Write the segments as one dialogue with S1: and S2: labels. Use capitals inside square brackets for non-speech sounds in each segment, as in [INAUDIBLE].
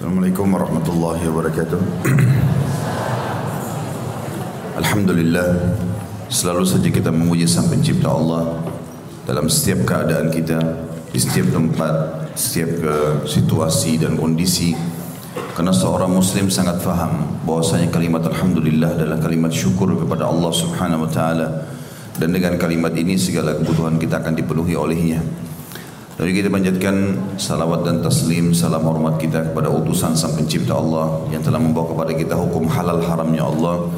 S1: Assalamualaikum warahmatullahi wabarakatuh. [CLEARS THROAT] Alhamdulillah selalu saja kita memuji Sang Pencipta Allah dalam setiap keadaan kita, di setiap tempat, setiap ke situasi dan kondisi. Karena seorang muslim sangat faham bahwasanya kalimat alhamdulillah adalah kalimat syukur kepada Allah Subhanahu wa taala dan dengan kalimat ini segala kebutuhan kita akan dipenuhi olehnya. Lalu kita panjatkan salawat dan taslim, salam hormat kita kepada utusan sang pencipta Allah yang telah membawa kepada kita hukum halal haramnya Allah.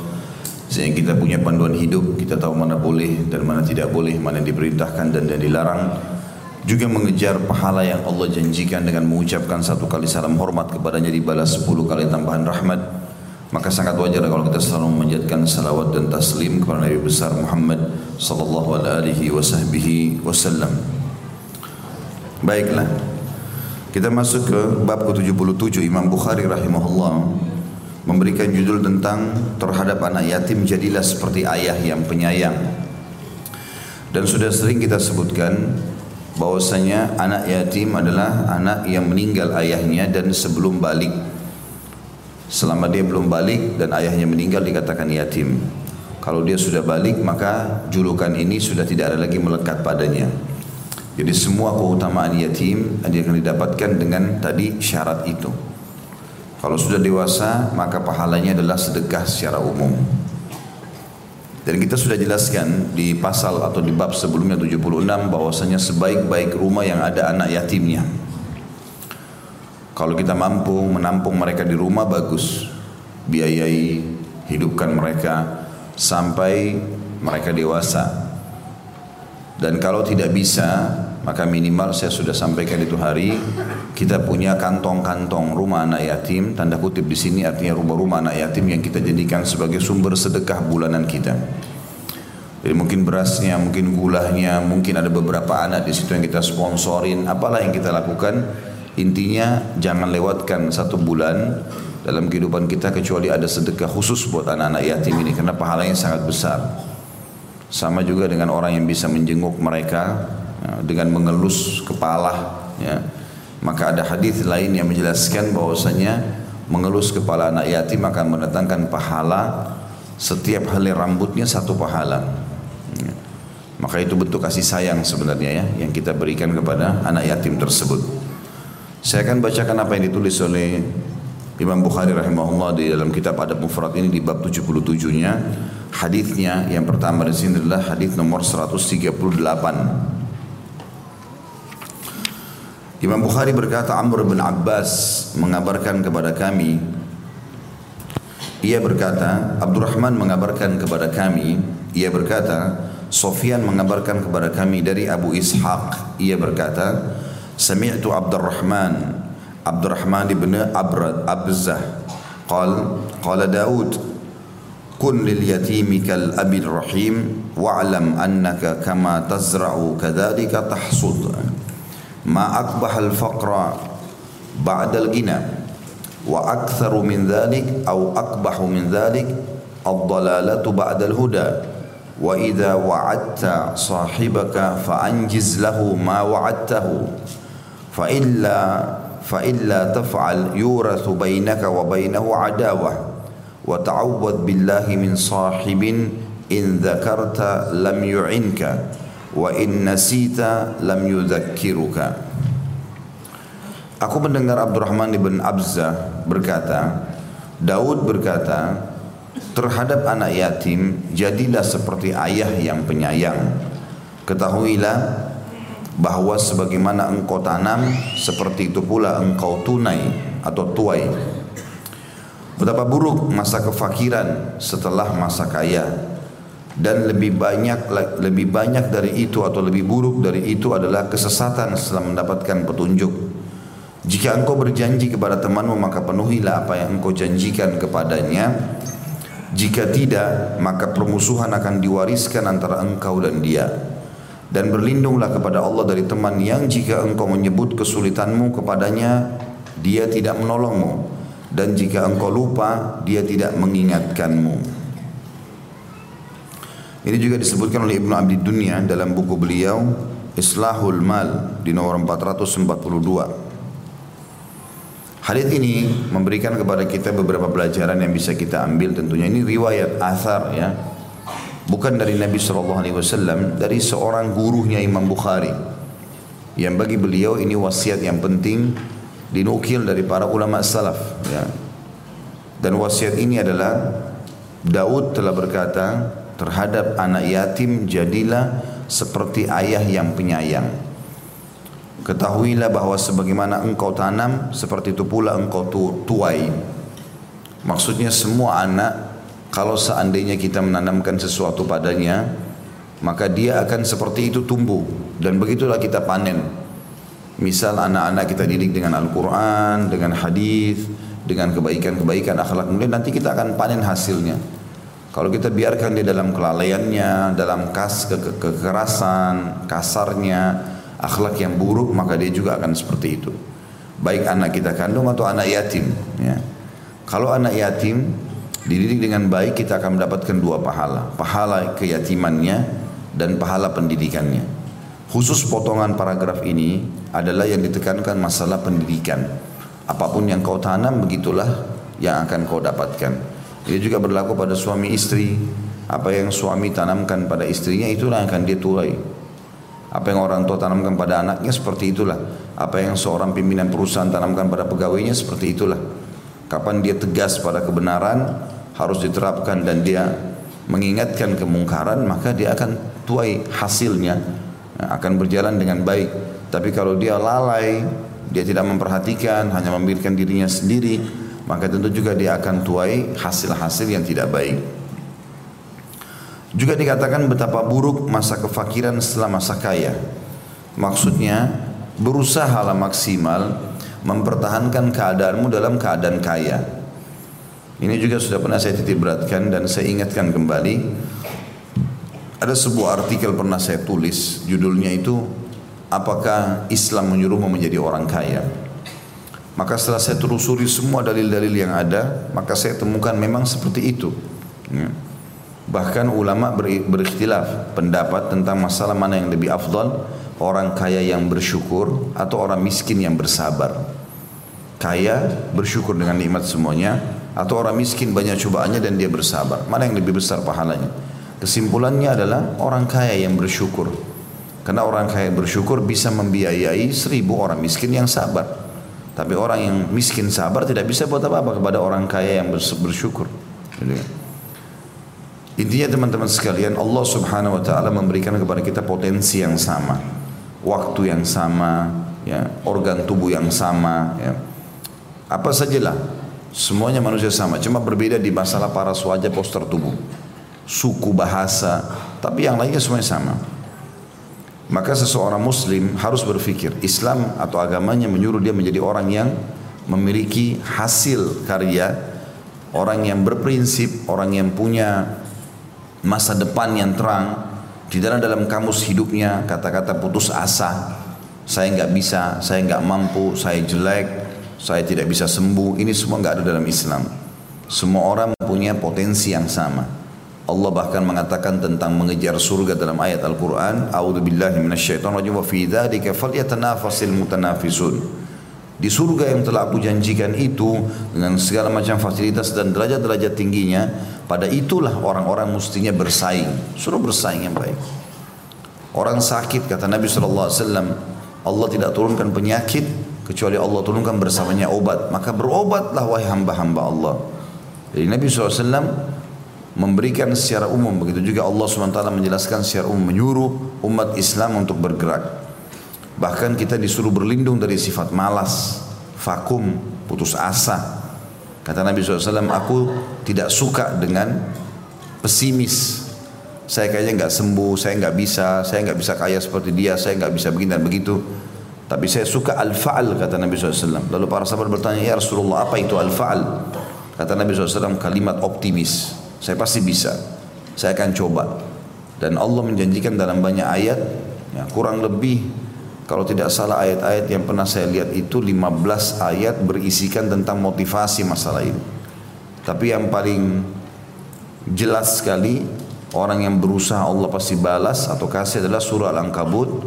S1: Sehingga kita punya panduan hidup, kita tahu mana boleh dan mana tidak boleh, mana yang diperintahkan dan yang dilarang. Juga mengejar pahala yang Allah janjikan dengan mengucapkan satu kali salam hormat kepadanya dibalas sepuluh kali tambahan rahmat. Maka sangat wajar kalau kita selalu memanjatkan salawat dan taslim kepada Nabi besar Muhammad sallallahu alaihi wasallam. Baiklah. Kita masuk ke bab ke-77 Imam Bukhari rahimahullah memberikan judul tentang terhadap anak yatim jadilah seperti ayah yang penyayang. Dan sudah sering kita sebutkan bahwasanya anak yatim adalah anak yang meninggal ayahnya dan sebelum balik. Selama dia belum balik dan ayahnya meninggal dikatakan yatim. Kalau dia sudah balik maka julukan ini sudah tidak ada lagi melekat padanya. Jadi semua keutamaan yatim akan didapatkan dengan tadi syarat itu. Kalau sudah dewasa maka pahalanya adalah sedekah secara umum. Dan kita sudah jelaskan di pasal atau di bab sebelumnya 76 bahwasanya sebaik-baik rumah yang ada anak yatimnya. Kalau kita mampu menampung mereka di rumah bagus. Biayai hidupkan mereka sampai mereka dewasa dan kalau tidak bisa, maka minimal saya sudah sampaikan itu hari kita punya kantong-kantong rumah anak yatim, tanda kutip di sini artinya rumah-rumah anak yatim yang kita jadikan sebagai sumber sedekah bulanan kita. Jadi mungkin berasnya, mungkin gulanya, mungkin ada beberapa anak di situ yang kita sponsorin, apalah yang kita lakukan. Intinya jangan lewatkan satu bulan dalam kehidupan kita kecuali ada sedekah khusus buat anak-anak yatim ini karena pahalanya sangat besar. Sama juga dengan orang yang bisa menjenguk mereka dengan mengelus kepala. Ya. Maka ada hadis lain yang menjelaskan bahwasanya mengelus kepala anak yatim akan mendatangkan pahala setiap helai rambutnya satu pahala. Ya. Maka itu bentuk kasih sayang sebenarnya ya yang kita berikan kepada anak yatim tersebut. Saya akan bacakan apa yang ditulis oleh Imam Bukhari rahimahullah di dalam kitab Adab Mufrad ini di bab 77-nya hadisnya yang pertama di sini adalah hadis nomor 138. Imam Bukhari berkata Amr bin Abbas mengabarkan kepada kami ia berkata Abdurrahman mengabarkan kepada kami ia berkata Sofyan mengabarkan kepada kami dari Abu Ishaq. Ia berkata Sami'tu Abdurrahman Abdurrahman bin Abrad Abzah. Qal qala Daud kun lil yatimi kal abil rahim wa'lam annaka kama tazra'u kadhalika tahsud. تزرع كذلك تحصد ما أقبح الفقر بعد الغنى وأكثر من ذلك أو أقبح من ذلك الضلالة بعد الهدى وإذا وعدت صاحبك فأنجز له ما وعدته فإلا فإلا تفعل يورث بينك وبينه عداوة wa ta'awwad billahi min sahibin in dzakarta lam yu'inka Wa in nasita lam yudhakkiruka. Aku mendengar Abdurrahman ibn Abzah berkata Daud berkata terhadap anak yatim jadilah seperti ayah yang penyayang. Ketahuilah bahwa sebagaimana engkau tanam seperti itu pula engkau tunai atau tuai. Betapa buruk masa kefakiran setelah masa kaya dan lebih banyak lebih banyak dari itu atau lebih buruk dari itu adalah kesesatan setelah mendapatkan petunjuk. Jika engkau berjanji kepada temanmu maka penuhilah apa yang engkau janjikan kepadanya. Jika tidak maka permusuhan akan diwariskan antara engkau dan dia. Dan berlindunglah kepada Allah dari teman yang jika engkau menyebut kesulitanmu kepadanya dia tidak menolongmu dan jika engkau lupa dia tidak mengingatkanmu. Ini juga disebutkan oleh Ibnu Abdi Dunia dalam buku beliau Islahul Mal di nomor 442. Hadis ini memberikan kepada kita beberapa pelajaran yang bisa kita ambil tentunya ini riwayat athar ya bukan dari Nabi SAW dari seorang gurunya Imam Bukhari yang bagi beliau ini wasiat yang penting dinukil dari para ulama salaf ya. dan wasiat ini adalah Daud telah berkata terhadap anak yatim jadilah seperti ayah yang penyayang Ketahuilah bahwa sebagaimana engkau tanam, seperti itu pula engkau tu tuai. Maksudnya semua anak, kalau seandainya kita menanamkan sesuatu padanya, maka dia akan seperti itu tumbuh. Dan begitulah kita panen. Misal anak-anak kita didik dengan Al-Quran, dengan hadis, dengan kebaikan-kebaikan akhlak mulia, nanti kita akan panen hasilnya. Kalau kita biarkan dia dalam kelalaiannya, dalam kas ke kekerasan, kasarnya, akhlak yang buruk maka dia juga akan seperti itu. Baik anak kita kandung atau anak yatim ya. kalau anak yatim dididik dengan baik kita akan mendapatkan dua pahala. Pahala keyatimannya dan pahala pendidikannya. Khusus potongan paragraf ini adalah yang ditekankan masalah pendidikan. Apa pun yang kau tanam begitulah yang akan kau dapatkan ini juga berlaku pada suami istri apa yang suami tanamkan pada istrinya itulah yang akan dia tuai apa yang orang tua tanamkan pada anaknya seperti itulah. Apa yang seorang pimpinan perusahaan tanamkan pada pegawainya seperti itulah. Kapan dia tegas pada kebenaran harus diterapkan dan dia mengingatkan kemungkaran maka dia akan tuai hasilnya akan berjalan dengan baik. Tapi kalau dia lalai, dia tidak memperhatikan, hanya memikirkan dirinya sendiri, maka tentu juga dia akan tuai hasil-hasil yang tidak baik. Juga dikatakan betapa buruk masa kefakiran setelah masa kaya. Maksudnya berusaha lah maksimal mempertahankan keadaanmu dalam keadaan kaya. Ini juga sudah pernah saya titip beratkan dan saya ingatkan kembali. Ada sebuah artikel pernah saya tulis, judulnya itu Apakah Islam menyuruhmu menjadi orang kaya? Maka setelah saya telusuri semua dalil-dalil yang ada, maka saya temukan memang seperti itu. Ya. Bahkan ulama berikhtilaf pendapat tentang masalah mana yang lebih afdal, orang kaya yang bersyukur atau orang miskin yang bersabar. Kaya bersyukur dengan nikmat semuanya atau orang miskin banyak cobaannya dan dia bersabar. Mana yang lebih besar pahalanya? Kesimpulannya adalah orang kaya yang bersyukur. Karena orang kaya yang bersyukur bisa membiayai seribu orang miskin yang sabar. Tapi orang yang miskin sabar tidak bisa buat apa-apa kepada orang kaya yang bersyukur. Intinya teman-teman sekalian Allah subhanahu wa ta'ala memberikan kepada kita potensi yang sama Waktu yang sama ya, Organ tubuh yang sama ya. Apa sajalah Semuanya manusia sama Cuma berbeda di masalah para wajah poster tubuh Suku bahasa Tapi yang lainnya semuanya sama Maka seseorang muslim harus berpikir Islam atau agamanya menyuruh dia menjadi orang yang Memiliki hasil karya Orang yang berprinsip Orang yang punya masa depan yang terang di dalam dalam kamus hidupnya kata-kata putus asa saya nggak bisa saya nggak mampu saya jelek saya tidak bisa sembuh ini semua nggak ada dalam Islam. Semua orang punya potensi yang sama Allah bahkan mengatakan tentang mengejar surga dalam ayat Al-Quran A'udzubillahi minasyaitonirrajim wa fi dzalika falyatanafasil mutanafisun di surga yang telah aku janjikan itu dengan segala macam fasilitas dan derajat-derajat tingginya, pada itulah orang-orang mestinya bersaing. Suruh bersaing yang baik. Orang sakit kata Nabi SAW, Allah tidak turunkan penyakit kecuali Allah turunkan bersamanya obat. Maka berobatlah wahai hamba-hamba Allah. Jadi Nabi SAW memberikan secara umum begitu juga Allah SWT menjelaskan secara umum menyuruh umat Islam untuk bergerak Bahkan kita disuruh berlindung dari sifat malas, vakum, putus asa. Kata Nabi SAW, aku tidak suka dengan pesimis. Saya kayaknya nggak sembuh, saya nggak bisa, saya nggak bisa kaya seperti dia, saya nggak bisa begini dan begitu. Tapi saya suka al-fa'al kata Nabi SAW. Lalu para sahabat bertanya, ya Rasulullah apa itu al-fa'al? Kata Nabi SAW kalimat optimis. Saya pasti bisa. Saya akan coba. Dan Allah menjanjikan dalam banyak ayat, ya, kurang lebih kalau tidak salah ayat-ayat yang pernah saya lihat itu 15 ayat berisikan tentang motivasi masalah ini. Tapi yang paling jelas sekali orang yang berusaha Allah pasti balas atau kasih adalah surah Al-Ankabut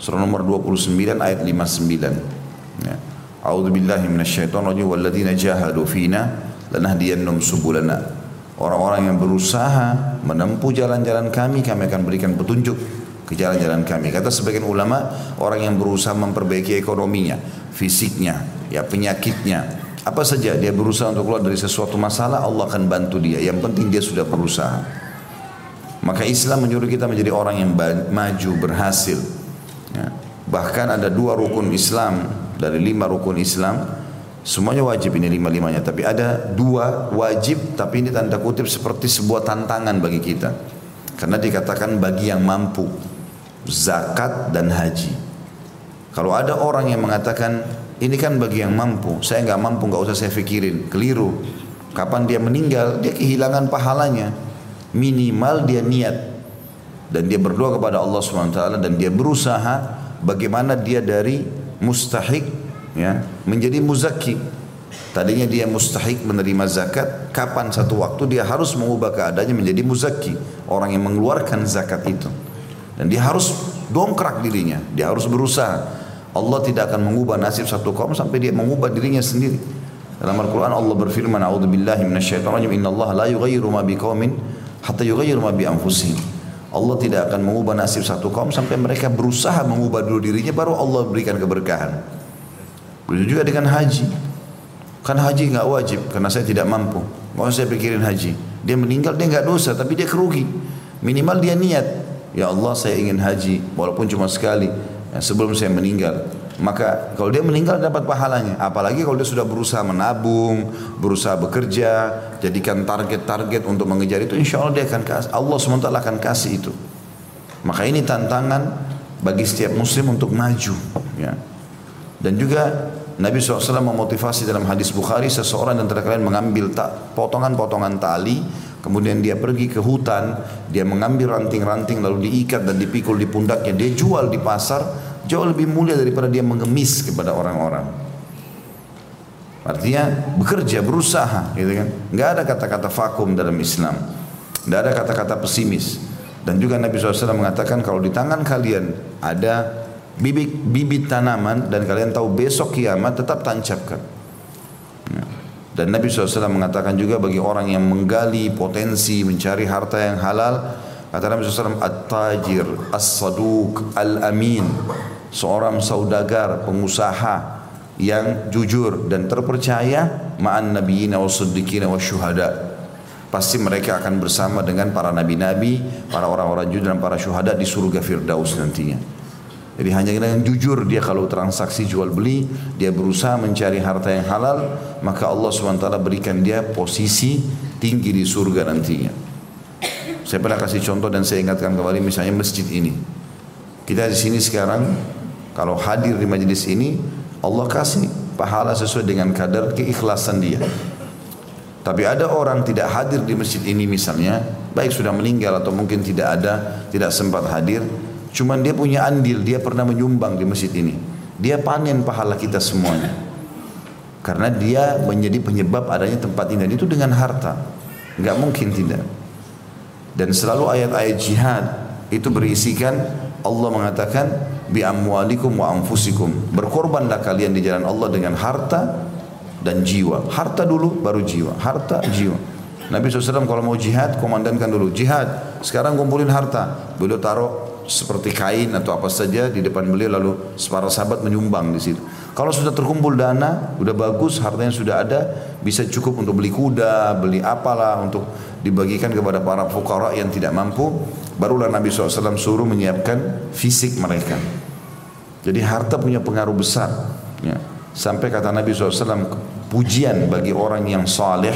S1: surah nomor 29 ayat 59. Ya. A'udzu billahi walladzina jahadu fina lanahdiyannahum subulana. Orang-orang yang berusaha menempuh jalan-jalan kami, kami akan berikan petunjuk ke jalan-jalan kami. Kata sebagian ulama, orang yang berusaha memperbaiki ekonominya, fisiknya, ya penyakitnya, apa saja dia berusaha untuk keluar dari sesuatu masalah, Allah akan bantu dia. Yang penting dia sudah berusaha. Maka Islam menyuruh kita menjadi orang yang maju, berhasil. Ya. Bahkan ada dua rukun Islam dari lima rukun Islam. Semuanya wajib ini lima-limanya. Tapi ada dua wajib tapi ini tanda kutip seperti sebuah tantangan bagi kita. Karena dikatakan bagi yang mampu. Zakat dan haji. Kalau ada orang yang mengatakan ini kan bagi yang mampu. Saya nggak mampu, nggak usah saya pikirin. Keliru. Kapan dia meninggal, dia kehilangan pahalanya minimal dia niat dan dia berdoa kepada Allah SWT dan dia berusaha bagaimana dia dari mustahik ya menjadi muzaki tadinya dia mustahik menerima zakat kapan satu waktu dia harus mengubah keadaannya menjadi muzaki orang yang mengeluarkan zakat itu dan dia harus dongkrak dirinya dia harus berusaha Allah tidak akan mengubah nasib satu kaum sampai dia mengubah dirinya sendiri dalam Al-Quran Allah berfirman A'udzubillahi minasyaitonirrajim Inna Allah la yughayyiru ma biqaumin hatta yughayyiru ma bi anfusihim. Allah tidak akan mengubah nasib satu kaum sampai mereka berusaha mengubah dulu dirinya baru Allah berikan keberkahan. Begitu juga dengan haji. Kan haji nggak wajib karena saya tidak mampu. Mau saya pikirin haji. Dia meninggal dia nggak dosa tapi dia kerugi. Minimal dia niat. Ya Allah saya ingin haji walaupun cuma sekali ya, sebelum saya meninggal. Maka kalau dia meninggal dapat pahalanya. Apalagi kalau dia sudah berusaha menabung, berusaha bekerja, jadikan target-target untuk mengejar itu, insya Allah dia akan kasih. Allah SWT akan kasih itu. Maka ini tantangan bagi setiap muslim untuk maju. Ya. Dan juga Nabi SAW memotivasi dalam hadis Bukhari seseorang dan kalian mengambil potongan-potongan tali Kemudian dia pergi ke hutan, dia mengambil ranting-ranting lalu diikat dan dipikul di pundaknya, dia jual di pasar, jauh lebih mulia daripada dia mengemis kepada orang-orang. Artinya bekerja, berusaha, gitu kan? Gak ada kata-kata vakum dalam Islam, gak ada kata-kata pesimis. Dan juga Nabi SAW mengatakan kalau di tangan kalian ada bibit bibit tanaman dan kalian tahu besok kiamat tetap tancapkan. Ya. Dan Nabi SAW mengatakan juga bagi orang yang menggali potensi mencari harta yang halal, kata Nabi SAW, at-tajir, as-saduq, al-amin, seorang saudagar, pengusaha yang jujur dan terpercaya ma'an nabiyina wa siddiqina wa syuhada. Pasti mereka akan bersama dengan para nabi-nabi, para orang-orang jujur dan para syuhada di surga Firdaus nantinya. Jadi hanya dengan jujur dia kalau transaksi jual beli, dia berusaha mencari harta yang halal, maka Allah SWT berikan dia posisi tinggi di surga nantinya. Saya pernah kasih contoh dan saya ingatkan kembali misalnya masjid ini. Kita di sini sekarang kalau hadir di majlis ini, Allah kasih pahala sesuai dengan kadar keikhlasan dia. Tapi ada orang tidak hadir di masjid ini misalnya, baik sudah meninggal atau mungkin tidak ada, tidak sempat hadir, cuman dia punya andil, dia pernah menyumbang di masjid ini. Dia panen pahala kita semuanya. Karena dia menjadi penyebab adanya tempat ini dan itu dengan harta. Enggak mungkin tidak. Dan selalu ayat-ayat jihad itu berisikan Allah mengatakan bi amwalikum wa anfusikum. Berkorbanlah kalian di jalan Allah dengan harta dan jiwa. Harta dulu baru jiwa. Harta, jiwa. Nabi SAW kalau mau jihad, komandankan dulu. Jihad, sekarang kumpulin harta. Beliau taruh seperti kain atau apa saja di depan beliau lalu para sahabat menyumbang di situ. Kalau sudah terkumpul dana, sudah bagus, hartanya sudah ada, bisa cukup untuk beli kuda, beli apalah untuk dibagikan kepada para fukara yang tidak mampu, barulah Nabi SAW suruh menyiapkan fisik mereka. Jadi harta punya pengaruh besar. Ya. Sampai kata Nabi SAW, pujian bagi orang yang saleh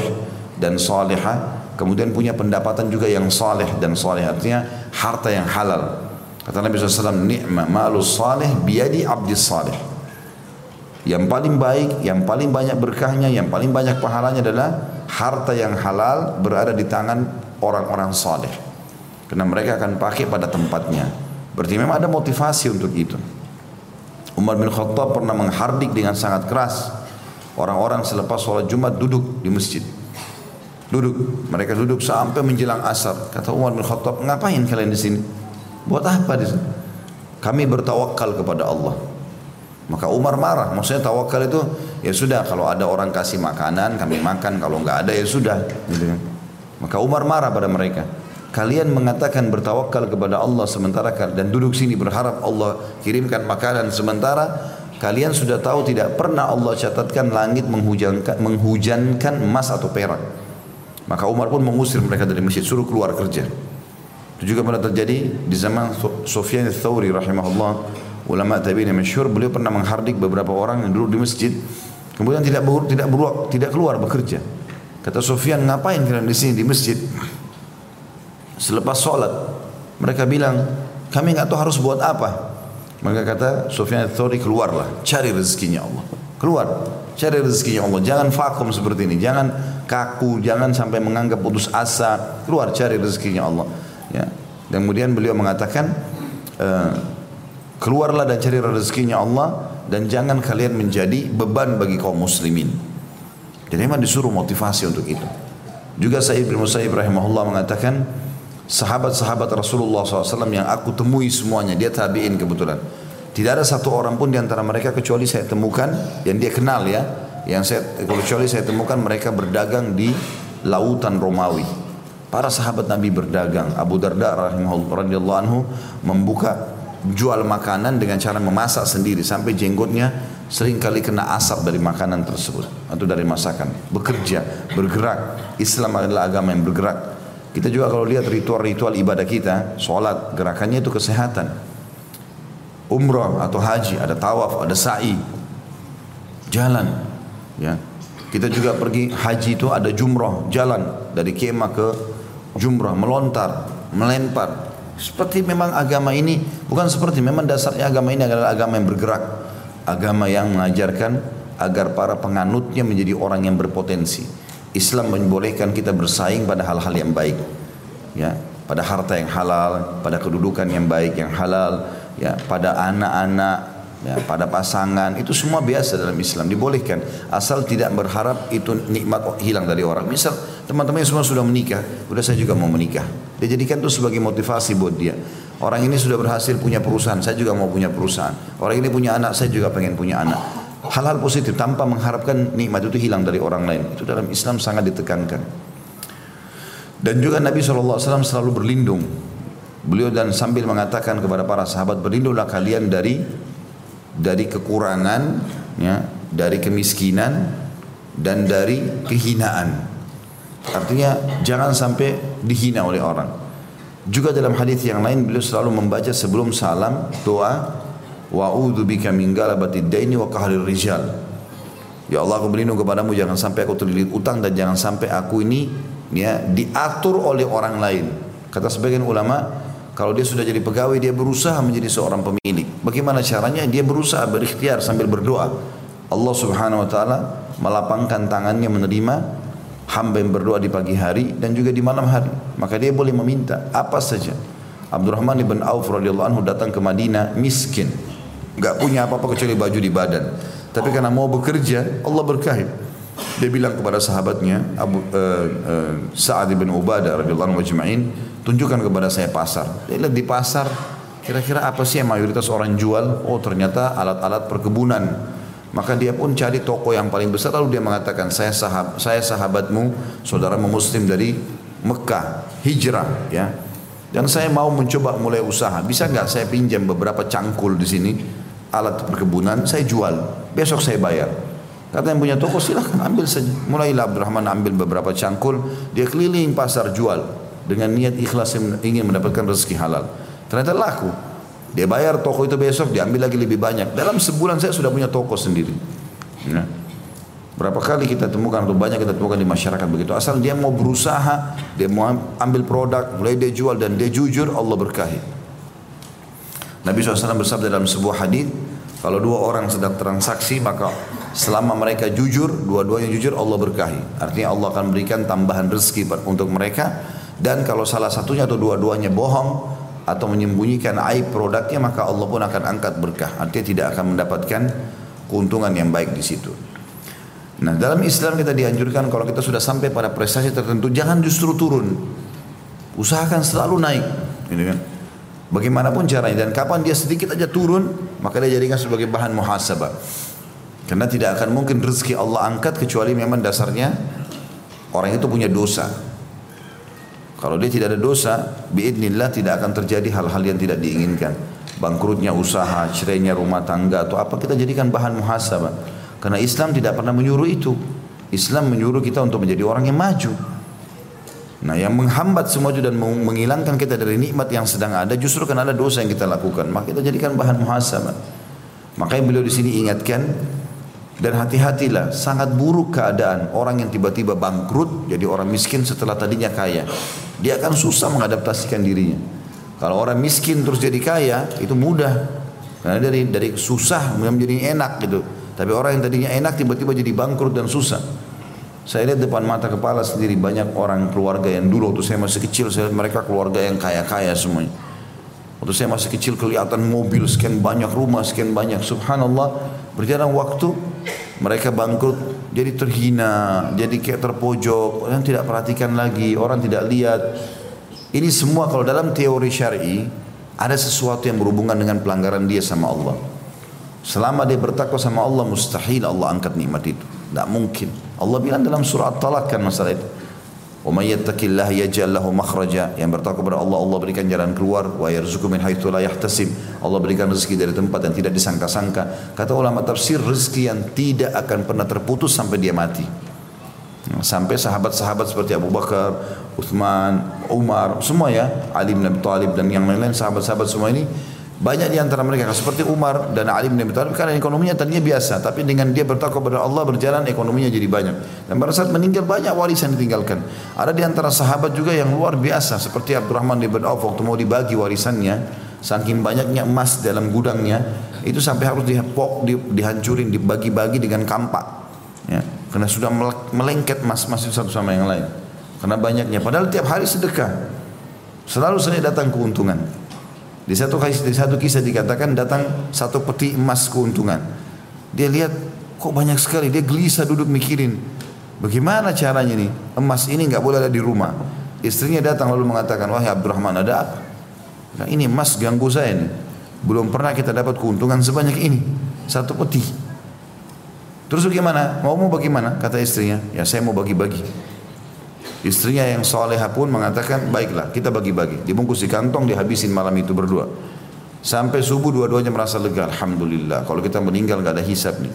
S1: dan saleha, kemudian punya pendapatan juga yang saleh dan saleh artinya harta yang halal. Kata Nabi SAW, ni'ma malus saleh biadi abdis saleh. Yang paling baik, yang paling banyak berkahnya, yang paling banyak pahalanya adalah harta yang halal berada di tangan orang-orang saleh. Karena mereka akan pakai pada tempatnya. Berarti memang ada motivasi untuk itu. Umar bin Khattab pernah menghardik dengan sangat keras orang-orang selepas sholat Jumat duduk di masjid. Duduk, mereka duduk sampai menjelang asar. Kata Umar bin Khattab, ngapain kalian di sini? Buat apa di sini? Kami bertawakal kepada Allah. Maka Umar marah. Maksudnya tawakal itu ya sudah kalau ada orang kasih makanan kami makan, kalau nggak ada ya sudah. Gitu kan. Maka Umar marah pada mereka. Kalian mengatakan bertawakal kepada Allah sementara dan duduk sini berharap Allah kirimkan makanan sementara kalian sudah tahu tidak pernah Allah catatkan langit menghujankan, menghujankan emas atau perak. Maka Umar pun mengusir mereka dari masjid, suruh keluar kerja. Itu juga pernah terjadi di zaman Sufyan al-Thawri rahimahullah, ulama tabi'in yang beliau pernah menghardik beberapa orang yang duduk di masjid, kemudian tidak ber, tidak ber, tidak keluar bekerja. Kata Sufyan, ngapain kalian di sini di masjid? Selepas sholat, mereka bilang, kami nggak tahu harus buat apa. Mereka kata, Sufyan Thori keluarlah, cari rezekinya Allah. Keluar, cari rezekinya Allah. Jangan vakum seperti ini, jangan kaku, jangan sampai menganggap putus asa. Keluar, cari rezekinya Allah. Ya. Dan kemudian beliau mengatakan, e, keluarlah dan cari rezekinya Allah dan jangan kalian menjadi beban bagi kaum muslimin. Jadi memang disuruh motivasi untuk itu. Juga Sa'id bin Musayyib rahimahullah mengatakan, sahabat-sahabat Rasulullah SAW yang aku temui semuanya, dia tabiin kebetulan. Tidak ada satu orang pun di antara mereka kecuali saya temukan yang dia kenal ya, yang saya kecuali saya temukan mereka berdagang di lautan Romawi. Para sahabat Nabi berdagang. Abu Darda radhiyallahu anhu membuka jual makanan dengan cara memasak sendiri sampai jenggotnya sering kali kena asap dari makanan tersebut atau dari masakan. Bekerja, bergerak. Islam adalah agama yang bergerak. Kita juga kalau lihat ritual-ritual ibadah kita, sholat, gerakannya itu kesehatan. Umrah atau haji, ada tawaf, ada sa'i. Jalan. Ya. Kita juga pergi haji itu ada jumrah, jalan dari kemah ke jumrah, melontar, melempar. Seperti memang agama ini, bukan seperti, memang dasarnya agama ini adalah agama yang bergerak. Agama yang mengajarkan agar para penganutnya menjadi orang yang berpotensi. Islam membolehkan kita bersaing pada hal-hal yang baik. Ya, pada harta yang halal, pada kedudukan yang baik yang halal, ya, pada anak-anak, ya, pada pasangan, itu semua biasa dalam Islam dibolehkan asal tidak berharap itu nikmat hilang dari orang. Misal teman-teman semua sudah menikah, udah saya juga mau menikah. Dia jadikan itu sebagai motivasi buat dia. Orang ini sudah berhasil punya perusahaan, saya juga mau punya perusahaan. Orang ini punya anak, saya juga pengen punya anak hal-hal positif tanpa mengharapkan nikmat itu hilang dari orang lain. Itu dalam Islam sangat ditekankan. Dan juga Nabi SAW selalu berlindung. Beliau dan sambil mengatakan kepada para sahabat berlindunglah kalian dari dari kekurangan, ya, dari kemiskinan dan dari kehinaan. Artinya jangan sampai dihina oleh orang. Juga dalam hadis yang lain beliau selalu membaca sebelum salam doa Wa'udhu bika min daini wa qahrir rijal. Ya Allah aku berlindung kepadamu jangan sampai aku terlilit utang dan jangan sampai aku ini ya diatur oleh orang lain. Kata sebagian ulama, kalau dia sudah jadi pegawai dia berusaha menjadi seorang pemilik. Bagaimana caranya? Dia berusaha berikhtiar sambil berdoa. Allah Subhanahu wa taala melapangkan tangannya menerima hamba yang berdoa di pagi hari dan juga di malam hari. Maka dia boleh meminta apa saja. Abdurrahman ibn Auf radhiyallahu anhu datang ke Madinah miskin nggak punya apa-apa kecuali baju di badan. Tapi karena mau bekerja, Allah berkahi. Dia bilang kepada sahabatnya Abu uh, uh, Sa'ad bin Ubadah radhiyallahu anhu tunjukkan kepada saya pasar. Dia lihat di pasar, kira-kira apa sih yang mayoritas orang jual? Oh, ternyata alat-alat perkebunan. Maka dia pun cari toko yang paling besar lalu dia mengatakan saya sahab saya sahabatmu, saudaramu muslim dari Mekah, hijrah ya. Dan saya mau mencoba mulai usaha. Bisa nggak saya pinjam beberapa cangkul di sini? alat perkebunan saya jual besok saya bayar kata yang punya toko silahkan ambil saja mulailah Abdurrahman ambil beberapa cangkul dia keliling pasar jual dengan niat ikhlas yang ingin mendapatkan rezeki halal ternyata laku dia bayar toko itu besok diambil lagi lebih banyak dalam sebulan saya sudah punya toko sendiri ya. Berapa kali kita temukan atau banyak kita temukan di masyarakat begitu. Asal dia mau berusaha, dia mau ambil produk, mulai dia jual dan dia jujur, Allah berkahi. Nabi SAW bersabda dalam sebuah hadis, kalau dua orang sedang transaksi maka selama mereka jujur, dua-duanya jujur Allah berkahi. Artinya Allah akan berikan tambahan rezeki untuk mereka dan kalau salah satunya atau dua-duanya bohong atau menyembunyikan aib produknya maka Allah pun akan angkat berkah. Artinya tidak akan mendapatkan keuntungan yang baik di situ. Nah dalam Islam kita dianjurkan kalau kita sudah sampai pada prestasi tertentu jangan justru turun. Usahakan selalu naik. Gitu kan? Bagaimanapun caranya dan kapan dia sedikit aja turun, maka dia jadikan sebagai bahan muhasabah. Karena tidak akan mungkin rezeki Allah angkat kecuali memang dasarnya orang itu punya dosa. Kalau dia tidak ada dosa, biidnillah tidak akan terjadi hal-hal yang tidak diinginkan. Bangkrutnya usaha, cerainya rumah tangga atau apa kita jadikan bahan muhasabah. Karena Islam tidak pernah menyuruh itu. Islam menyuruh kita untuk menjadi orang yang maju. Nah yang menghambat semua itu dan menghilangkan kita dari nikmat yang sedang ada justru karena ada dosa yang kita lakukan. Maka kita jadikan bahan muhasabah. Makanya beliau di sini ingatkan dan hati-hatilah sangat buruk keadaan orang yang tiba-tiba bangkrut jadi orang miskin setelah tadinya kaya. Dia akan susah mengadaptasikan dirinya. Kalau orang miskin terus jadi kaya itu mudah. Karena dari dari susah menjadi enak gitu. Tapi orang yang tadinya enak tiba-tiba jadi bangkrut dan susah. Saya lihat depan mata kepala sendiri banyak orang keluarga yang dulu waktu saya masih kecil saya lihat mereka keluarga yang kaya-kaya semuanya. Waktu saya masih kecil kelihatan mobil sekian banyak rumah sekian banyak. Subhanallah berjalan waktu mereka bangkrut jadi terhina, jadi kayak terpojok, orang tidak perhatikan lagi, orang tidak lihat. Ini semua kalau dalam teori syar'i ada sesuatu yang berhubungan dengan pelanggaran dia sama Allah. Selama dia bertakwa sama Allah mustahil Allah angkat nikmat itu. Tidak mungkin. Allah bilang dalam surah At-Talaq kan masalah itu. Wa may yattaqillah yaj'al lahu makhraja. Yang bertakwa kepada Allah, Allah berikan jalan keluar. Wa yarzuqhu min haitsu la. Allah berikan rezeki dari tempat yang tidak disangka-sangka. Kata ulama tafsir, rezeki yang tidak akan pernah terputus sampai dia mati. Sampai sahabat-sahabat seperti Abu Bakar, Uthman, Umar, semua ya, Ali bin Abi Thalib dan yang lain-lain sahabat-sahabat semua ini banyak di antara mereka seperti Umar dan Ali bin Abi Thalib karena ekonominya tadinya biasa, tapi dengan dia bertakwa kepada Allah berjalan ekonominya jadi banyak. Dan pada saat meninggal banyak warisan ditinggalkan. Ada di antara sahabat juga yang luar biasa seperti Abdurrahman bin Auf waktu mau dibagi warisannya, saking banyaknya emas dalam gudangnya, itu sampai harus dipok, di, dihancurin, dibagi-bagi dengan kampak. Ya, karena sudah melengket emas-emas satu sama yang lain. Karena banyaknya. Padahal tiap hari sedekah. Selalu sering datang keuntungan. Di satu di satu kisah dikatakan datang satu peti emas keuntungan. Dia lihat kok banyak sekali, dia gelisah duduk mikirin. Bagaimana caranya nih? Emas ini nggak boleh ada di rumah. Istrinya datang lalu mengatakan, wahai Abdurrahman ada apa? Nah, ini emas ganggu saya nih. Belum pernah kita dapat keuntungan sebanyak ini. Satu peti. Terus bagaimana? Mau mau bagaimana? Kata istrinya, ya saya mau bagi-bagi. Istrinya yang soleha pun mengatakan, baiklah kita bagi-bagi. Dibungkus di kantong, dihabisin malam itu berdua. Sampai subuh dua-duanya merasa lega. Alhamdulillah. Kalau kita meninggal gak ada hisap nih.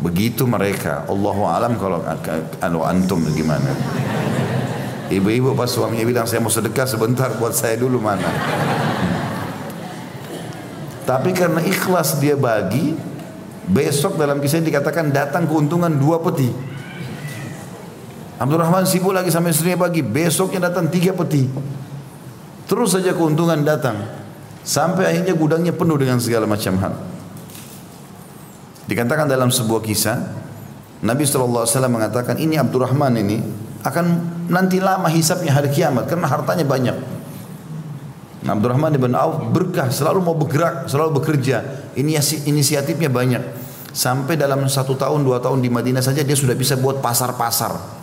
S1: Begitu mereka. Allahu alam kalau kalau antum gimana. Ibu-ibu pas suaminya bilang saya mau sedekah sebentar buat saya dulu mana. Tapi karena ikhlas dia bagi, besok dalam kisah dikatakan datang keuntungan dua peti. Abdurrahman sibuk lagi sama istrinya pagi. Besoknya datang tiga peti. Terus saja keuntungan datang. Sampai akhirnya gudangnya penuh dengan segala macam hal. Dikatakan dalam sebuah kisah, Nabi SAW mengatakan ini Abdurrahman ini akan nanti lama hisapnya hari kiamat karena hartanya banyak. Nah, Abdurrahman ibn Auf berkah, selalu mau bergerak, selalu bekerja. Ini inisiatifnya banyak. Sampai dalam satu tahun, dua tahun di Madinah saja dia sudah bisa buat pasar-pasar.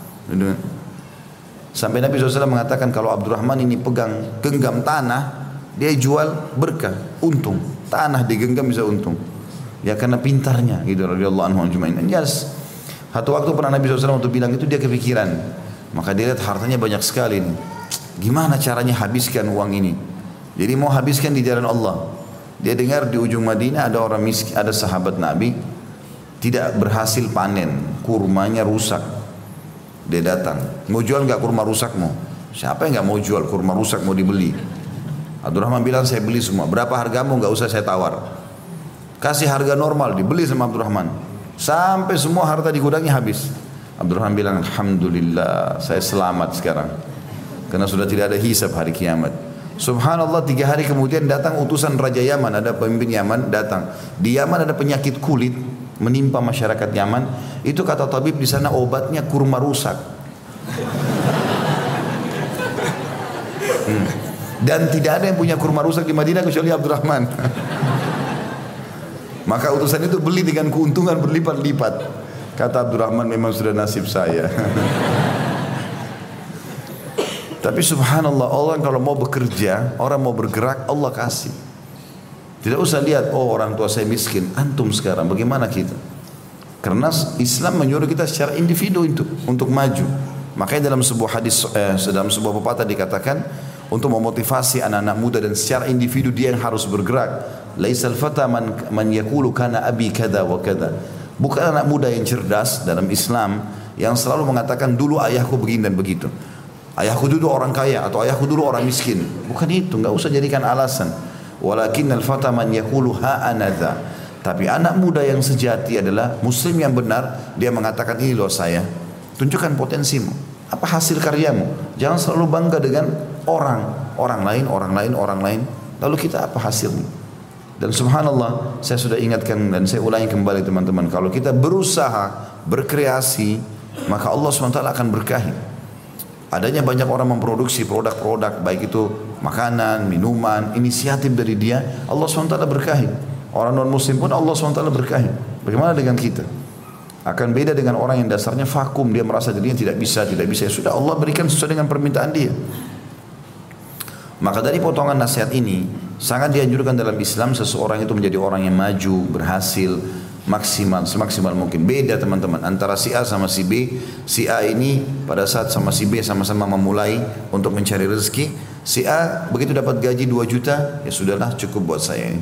S1: Sampai Nabi SAW mengatakan kalau Abdurrahman ini pegang genggam tanah, dia jual berkah, untung. Tanah digenggam bisa untung. Ya karena pintarnya gitu radhiyallahu anhu ajmain. Yes. Satu waktu pernah Nabi SAW untuk bilang itu dia kepikiran. Maka dia lihat hartanya banyak sekali nih. Gimana caranya habiskan uang ini? Jadi mau habiskan di jalan Allah. Dia dengar di ujung Madinah ada orang miskin, ada sahabat Nabi tidak berhasil panen, kurmanya rusak. Dia datang, mau jual nggak kurma rusakmu? Siapa yang nggak mau jual kurma rusak mau dibeli? Abdurrahman bilang saya beli semua. Berapa hargamu nggak usah saya tawar. Kasih harga normal dibeli sama Abdurrahman. Sampai semua harta di gudangnya habis. Abdurrahman bilang Alhamdulillah saya selamat sekarang. Karena sudah tidak ada hisab hari kiamat. Subhanallah tiga hari kemudian datang utusan Raja Yaman. Ada pemimpin Yaman datang. Di Yaman ada penyakit kulit menimpa masyarakat Yaman itu kata tabib di sana obatnya kurma rusak hmm. dan tidak ada yang punya kurma rusak di Madinah kecuali Abdurrahman [LAUGHS] maka utusan itu beli dengan keuntungan berlipat-lipat kata Abdurrahman memang sudah nasib saya [LAUGHS] Tapi subhanallah orang kalau mau bekerja, orang mau bergerak, Allah kasih. Tidak usah lihat, oh orang tua saya miskin, antum sekarang bagaimana kita? Karena Islam menyuruh kita secara individu untuk untuk maju. Makanya dalam sebuah hadis, eh, dalam sebuah pepatah dikatakan untuk memotivasi anak-anak muda dan secara individu dia yang harus bergerak. Laisal fata man, man yakulu kana abi kada wa kada. Bukan anak muda yang cerdas dalam Islam yang selalu mengatakan dulu ayahku begini dan begitu. Ayahku dulu orang kaya atau ayahku dulu orang miskin. Bukan itu, nggak usah jadikan alasan. Walakin al-fata man yakulu ha anadha. Tapi anak muda yang sejati adalah muslim yang benar, dia mengatakan ini loh saya. Tunjukkan potensimu. Apa hasil karyamu? Jangan selalu bangga dengan orang, orang lain, orang lain, orang lain. Lalu kita apa hasilnya? Dan subhanallah, saya sudah ingatkan dan saya ulangi kembali teman-teman. Kalau kita berusaha, berkreasi, maka Allah SWT akan berkahi. Adanya banyak orang memproduksi produk-produk baik itu makanan, minuman, inisiatif dari dia, Allah SWT berkahi. Orang non muslim pun Allah SWT berkahi. Bagaimana dengan kita? Akan beda dengan orang yang dasarnya vakum, dia merasa dirinya tidak bisa, tidak bisa. Ya sudah Allah berikan sesuai dengan permintaan dia. Maka dari potongan nasihat ini, sangat dianjurkan dalam Islam seseorang itu menjadi orang yang maju, berhasil, maksimal semaksimal mungkin. Beda teman-teman antara si A sama si B. Si A ini pada saat sama si B sama-sama memulai untuk mencari rezeki si A begitu dapat gaji 2 juta ya sudahlah cukup buat saya ini.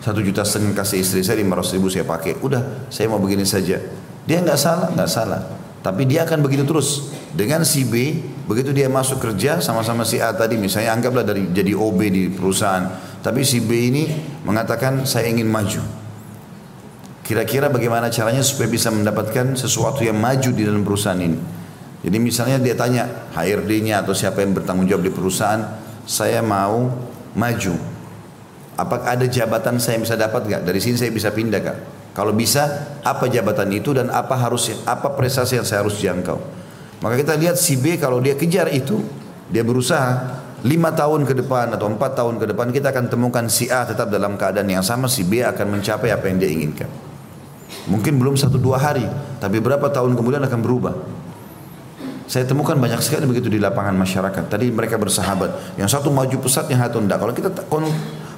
S1: Satu juta setengah kasih istri saya lima ratus ribu saya pakai. Udah saya mau begini saja. Dia nggak salah nggak salah. Tapi dia akan begitu terus. Dengan si B begitu dia masuk kerja sama-sama si A tadi misalnya anggaplah dari jadi OB di perusahaan. Tapi si B ini mengatakan saya ingin maju Kira-kira bagaimana caranya supaya bisa mendapatkan sesuatu yang maju di dalam perusahaan ini. Jadi misalnya dia tanya HRD-nya atau siapa yang bertanggung jawab di perusahaan, saya mau maju. Apakah ada jabatan saya yang bisa dapat gak? Dari sini saya bisa pindah kak? Kalau bisa, apa jabatan itu dan apa harus apa prestasi yang saya harus jangkau? Maka kita lihat si B kalau dia kejar itu, dia berusaha lima tahun ke depan atau empat tahun ke depan kita akan temukan si A tetap dalam keadaan yang sama, si B akan mencapai apa yang dia inginkan. Mungkin belum satu dua hari, tapi berapa tahun kemudian akan berubah. Saya temukan banyak sekali begitu di lapangan masyarakat. Tadi mereka bersahabat. Yang satu maju pesat, yang satu tidak. Kalau kita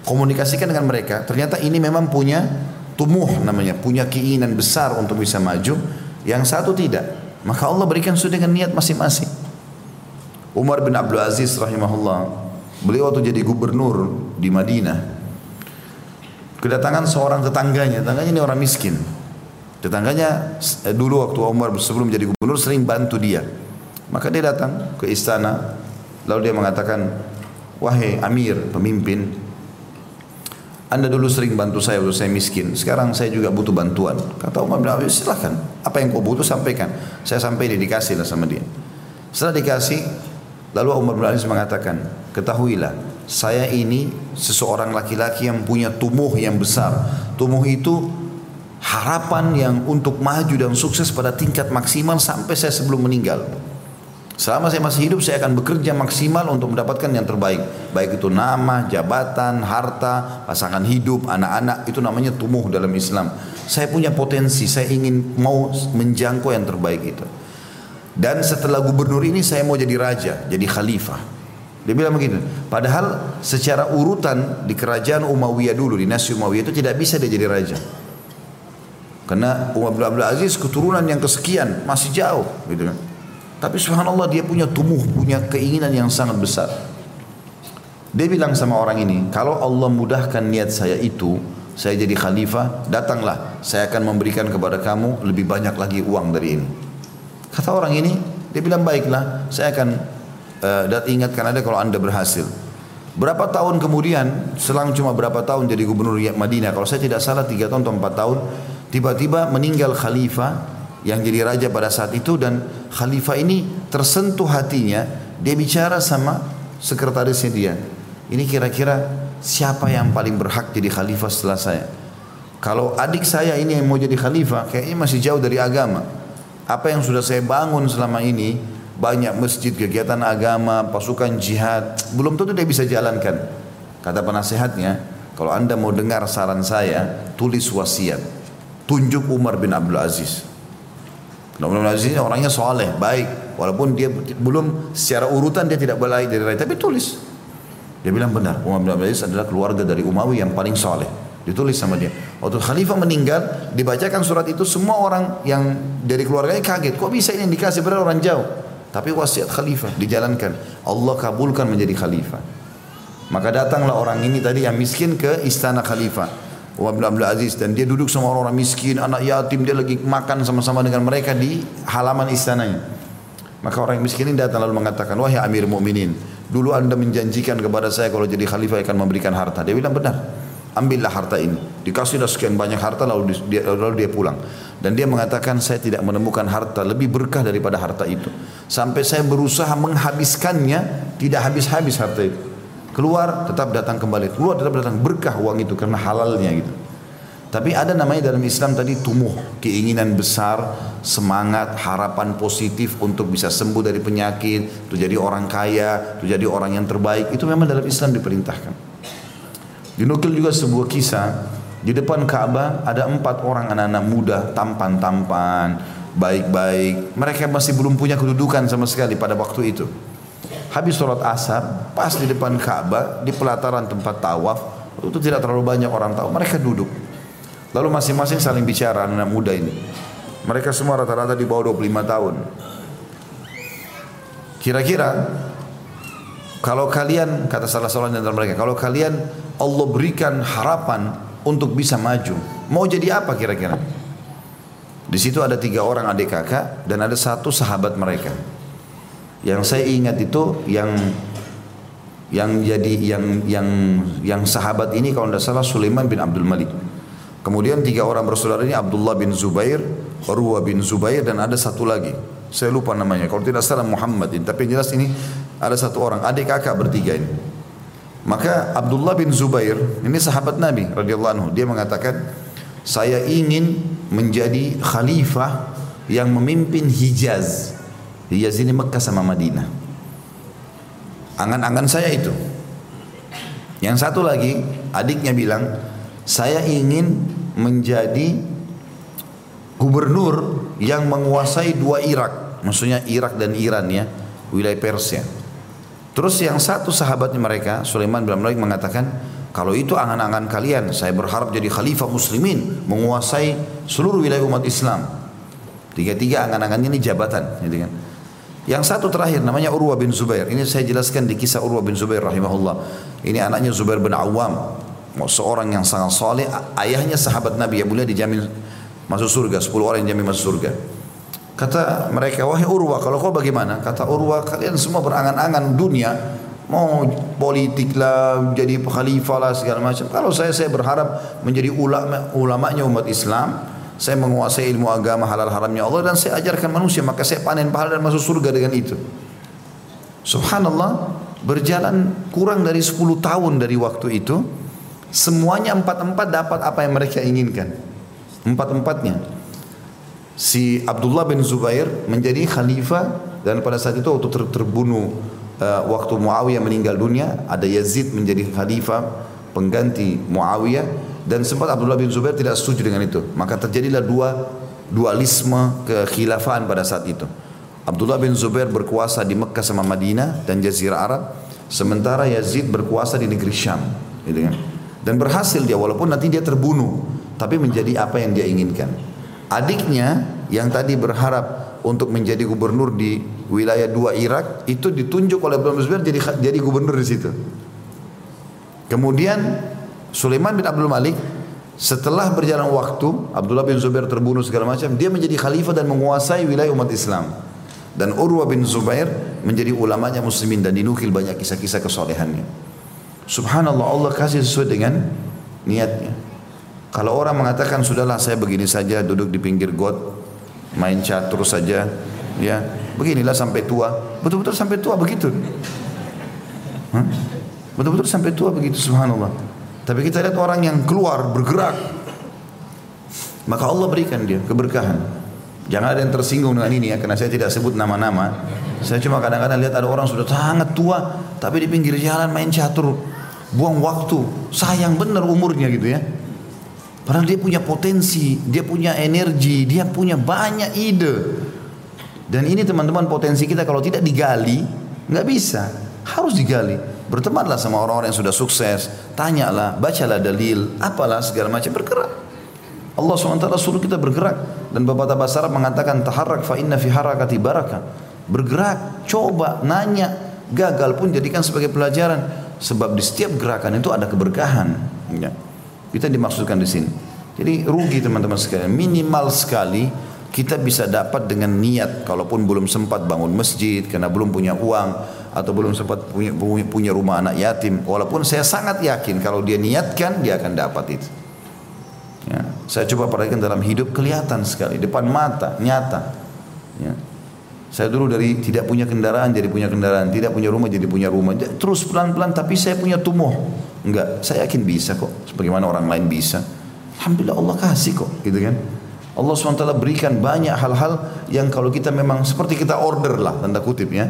S1: komunikasikan dengan mereka, ternyata ini memang punya tumbuh namanya, punya keinginan besar untuk bisa maju. Yang satu tidak. Maka Allah berikan sudah dengan niat masing-masing. Umar bin Abdul Aziz rahimahullah, beliau waktu jadi gubernur di Madinah, kedatangan seorang tetangganya, tetangganya ini orang miskin. Tetangganya eh, dulu waktu Umar sebelum jadi gubernur sering bantu dia. Maka dia datang ke istana, lalu dia mengatakan, wahai Amir, pemimpin, anda dulu sering bantu saya waktu saya miskin. Sekarang saya juga butuh bantuan. Kata Umar bin Abdul silahkan. Apa yang kau butuh sampaikan. Saya sampai dia dikasih lah sama dia. Setelah dikasih, lalu Umar bin Abdul mengatakan, ketahuilah, saya ini seseorang laki-laki yang punya tumuh yang besar. Tumuh itu harapan yang untuk maju dan sukses pada tingkat maksimal sampai saya sebelum meninggal. Selama saya masih hidup saya akan bekerja maksimal untuk mendapatkan yang terbaik. Baik itu nama, jabatan, harta, pasangan hidup, anak-anak itu namanya tumuh dalam Islam. Saya punya potensi, saya ingin mau menjangkau yang terbaik itu. Dan setelah gubernur ini saya mau jadi raja, jadi khalifah. Dia bilang begitu. Padahal secara urutan di kerajaan Umayyah dulu, di Nasi Umayyah itu tidak bisa dia jadi raja. Karena Umar bin Abdul Aziz keturunan yang kesekian masih jauh gitu kan. Tapi subhanallah dia punya tumbuh, punya keinginan yang sangat besar. Dia bilang sama orang ini, kalau Allah mudahkan niat saya itu, saya jadi khalifah, datanglah, saya akan memberikan kepada kamu lebih banyak lagi uang dari ini. Kata orang ini, dia bilang baiklah, saya akan uh, ingatkan ada kalau anda berhasil. Berapa tahun kemudian, selang cuma berapa tahun jadi gubernur Madinah, kalau saya tidak salah tiga tahun atau empat tahun, Tiba-tiba meninggal khalifah yang jadi raja pada saat itu dan khalifah ini tersentuh hatinya. Dia bicara sama sekretarisnya dia. Ini kira-kira siapa yang paling berhak jadi khalifah setelah saya? Kalau adik saya ini yang mau jadi khalifah, kayaknya masih jauh dari agama. Apa yang sudah saya bangun selama ini, banyak masjid, kegiatan agama, pasukan jihad, belum tentu dia bisa jalankan. Kata penasehatnya, kalau anda mau dengar saran saya, tulis wasiat tunjuk Umar bin Abdul Aziz. Umar bin Aziz orangnya soleh, baik. Walaupun dia belum secara urutan dia tidak baik dari rakyat, tapi tulis. Dia bilang benar, Umar bin Abdul Aziz adalah keluarga dari Umawi yang paling soleh. Ditulis sama dia. Waktu Khalifah meninggal, dibacakan surat itu semua orang yang dari keluarganya kaget. Kok bisa ini dikasih pada orang jauh? Tapi wasiat Khalifah dijalankan. Allah kabulkan menjadi Khalifah. Maka datanglah orang ini tadi yang miskin ke istana Khalifah. Umar bin Abdul Aziz dan dia duduk sama orang-orang miskin, anak yatim, dia lagi makan sama-sama dengan mereka di halaman istananya. Maka orang miskin ini datang lalu mengatakan, wahai Amir Mu'minin, dulu anda menjanjikan kepada saya kalau jadi khalifah akan memberikan harta. Dia bilang benar ambillah harta ini. Dikasihlah sekian banyak harta lalu dia, lalu dia pulang. Dan dia mengatakan saya tidak menemukan harta lebih berkah daripada harta itu. Sampai saya berusaha menghabiskannya, tidak habis-habis harta itu. Keluar tetap datang kembali, keluar tetap datang berkah uang itu karena halalnya gitu. Tapi ada namanya dalam Islam tadi tumuh, keinginan besar, semangat, harapan positif untuk bisa sembuh dari penyakit, untuk jadi orang kaya, untuk jadi orang yang terbaik. Itu memang dalam Islam diperintahkan. Dinukil juga sebuah kisah di depan Ka'bah ada empat orang anak-anak muda tampan-tampan, baik-baik. Mereka masih belum punya kedudukan sama sekali pada waktu itu. Habis sholat asar, pas di depan Ka'bah, di pelataran tempat tawaf, itu tidak terlalu banyak orang tahu. Mereka duduk. Lalu masing-masing saling bicara anak, muda ini. Mereka semua rata-rata di bawah 25 tahun. Kira-kira kalau kalian kata salah seorang antara mereka, kalau kalian Allah berikan harapan untuk bisa maju, mau jadi apa kira-kira? Di situ ada tiga orang adik kakak dan ada satu sahabat mereka. Yang saya ingat itu yang yang jadi yang yang yang sahabat ini kalau tidak salah Sulaiman bin Abdul Malik. Kemudian tiga orang bersaudara ini Abdullah bin Zubair, Urwa bin Zubair dan ada satu lagi. Saya lupa namanya. Kalau tidak salah Muhammad. Tapi yang jelas ini ada satu orang adik kakak bertiga ini. Maka Abdullah bin Zubair ini sahabat Nabi radhiyallahu anhu dia mengatakan saya ingin menjadi khalifah yang memimpin Hijaz. Hijaz ini Mekah sama Madinah. Angan-angan saya itu. Yang satu lagi adiknya bilang saya ingin menjadi gubernur yang menguasai dua Irak. Maksudnya Irak dan Iran ya, wilayah Persia. Terus yang satu sahabatnya mereka, Sulaiman bin Malik mengatakan, kalau itu angan-angan kalian, saya berharap jadi khalifah muslimin, menguasai seluruh wilayah umat Islam. Tiga-tiga angan-angannya ini jabatan, gitu kan. Yang satu terakhir namanya Urwa bin Zubair. Ini saya jelaskan di kisah Urwa bin Zubair rahimahullah. Ini anaknya Zubair bin Awam. Seorang yang sangat soleh. Ayahnya sahabat Nabi yang mulia dijamin masuk surga. Sepuluh orang yang dijamin masuk surga. Kata mereka, wahai Urwa, kalau kau bagaimana? Kata Urwa, kalian semua berangan-angan dunia, mau politik lah, jadi khalifah lah segala macam. Kalau saya, saya berharap menjadi ulama, ulamanya umat Islam. Saya menguasai ilmu agama halal haramnya Allah dan saya ajarkan manusia, maka saya panen pahala dan masuk surga dengan itu. Subhanallah, berjalan kurang dari 10 tahun dari waktu itu, semuanya empat-empat dapat apa yang mereka inginkan. Empat-empatnya si Abdullah bin Zubair menjadi khalifah dan pada saat itu waktu ter terbunuh uh, waktu Muawiyah meninggal dunia ada Yazid menjadi khalifah pengganti Muawiyah dan sempat Abdullah bin Zubair tidak setuju dengan itu. Maka terjadilah dua dualisme kekhilafan pada saat itu. Abdullah bin Zubair berkuasa di Mekah sama Madinah dan Jazirah Arab sementara Yazid berkuasa di negeri Syam gitu kan. Dan berhasil dia walaupun nanti dia terbunuh tapi menjadi apa yang dia inginkan. Adiknya yang tadi berharap untuk menjadi gubernur di wilayah dua Irak itu ditunjuk oleh Abdullah bin Zubair jadi jadi gubernur di situ. Kemudian Sulaiman bin Abdul Malik setelah berjalan waktu Abdullah bin Zubair terbunuh segala macam dia menjadi khalifah dan menguasai wilayah umat Islam. Dan Urwa bin Zubair menjadi ulamanya muslimin dan dinukil banyak kisah-kisah kesolehannya. Subhanallah Allah kasih sesuai dengan niatnya. Kalau orang mengatakan sudahlah saya begini saja duduk di pinggir got main catur saja ya beginilah sampai tua. Betul-betul sampai tua begitu. Betul-betul sampai tua begitu subhanallah tapi kita lihat orang yang keluar bergerak maka Allah berikan dia keberkahan jangan ada yang tersinggung dengan ini ya karena saya tidak sebut nama-nama saya cuma kadang-kadang lihat ada orang sudah sangat tua tapi di pinggir jalan main catur buang waktu sayang benar umurnya gitu ya Padahal dia punya potensi, dia punya energi, dia punya banyak ide. Dan ini teman-teman potensi kita kalau tidak digali, nggak bisa. Harus digali. Bertemanlah sama orang-orang yang sudah sukses. Tanyalah, bacalah dalil, apalah segala macam bergerak. Allah SWT suruh kita bergerak. Dan Bapak Tabas Arab mengatakan, Taharrak fa inna fi harakati baraka. Bergerak, coba, nanya. Gagal pun jadikan sebagai pelajaran. Sebab di setiap gerakan itu ada keberkahan. Ya. Kita dimaksudkan di sini. Jadi rugi teman-teman sekalian. Minimal sekali kita bisa dapat dengan niat kalaupun belum sempat bangun masjid karena belum punya uang atau belum sempat punya, punya rumah anak yatim walaupun saya sangat yakin kalau dia niatkan dia akan dapat itu ya, saya coba perhatikan dalam hidup kelihatan sekali depan mata nyata ya. saya dulu dari tidak punya kendaraan jadi punya kendaraan tidak punya rumah jadi punya rumah terus pelan-pelan tapi saya punya tumbuh Enggak, saya yakin bisa kok. Sebagaimana orang lain bisa. Alhamdulillah Allah kasih kok, gitu kan. Allah SWT berikan banyak hal-hal yang kalau kita memang seperti kita order lah, tanda kutip ya.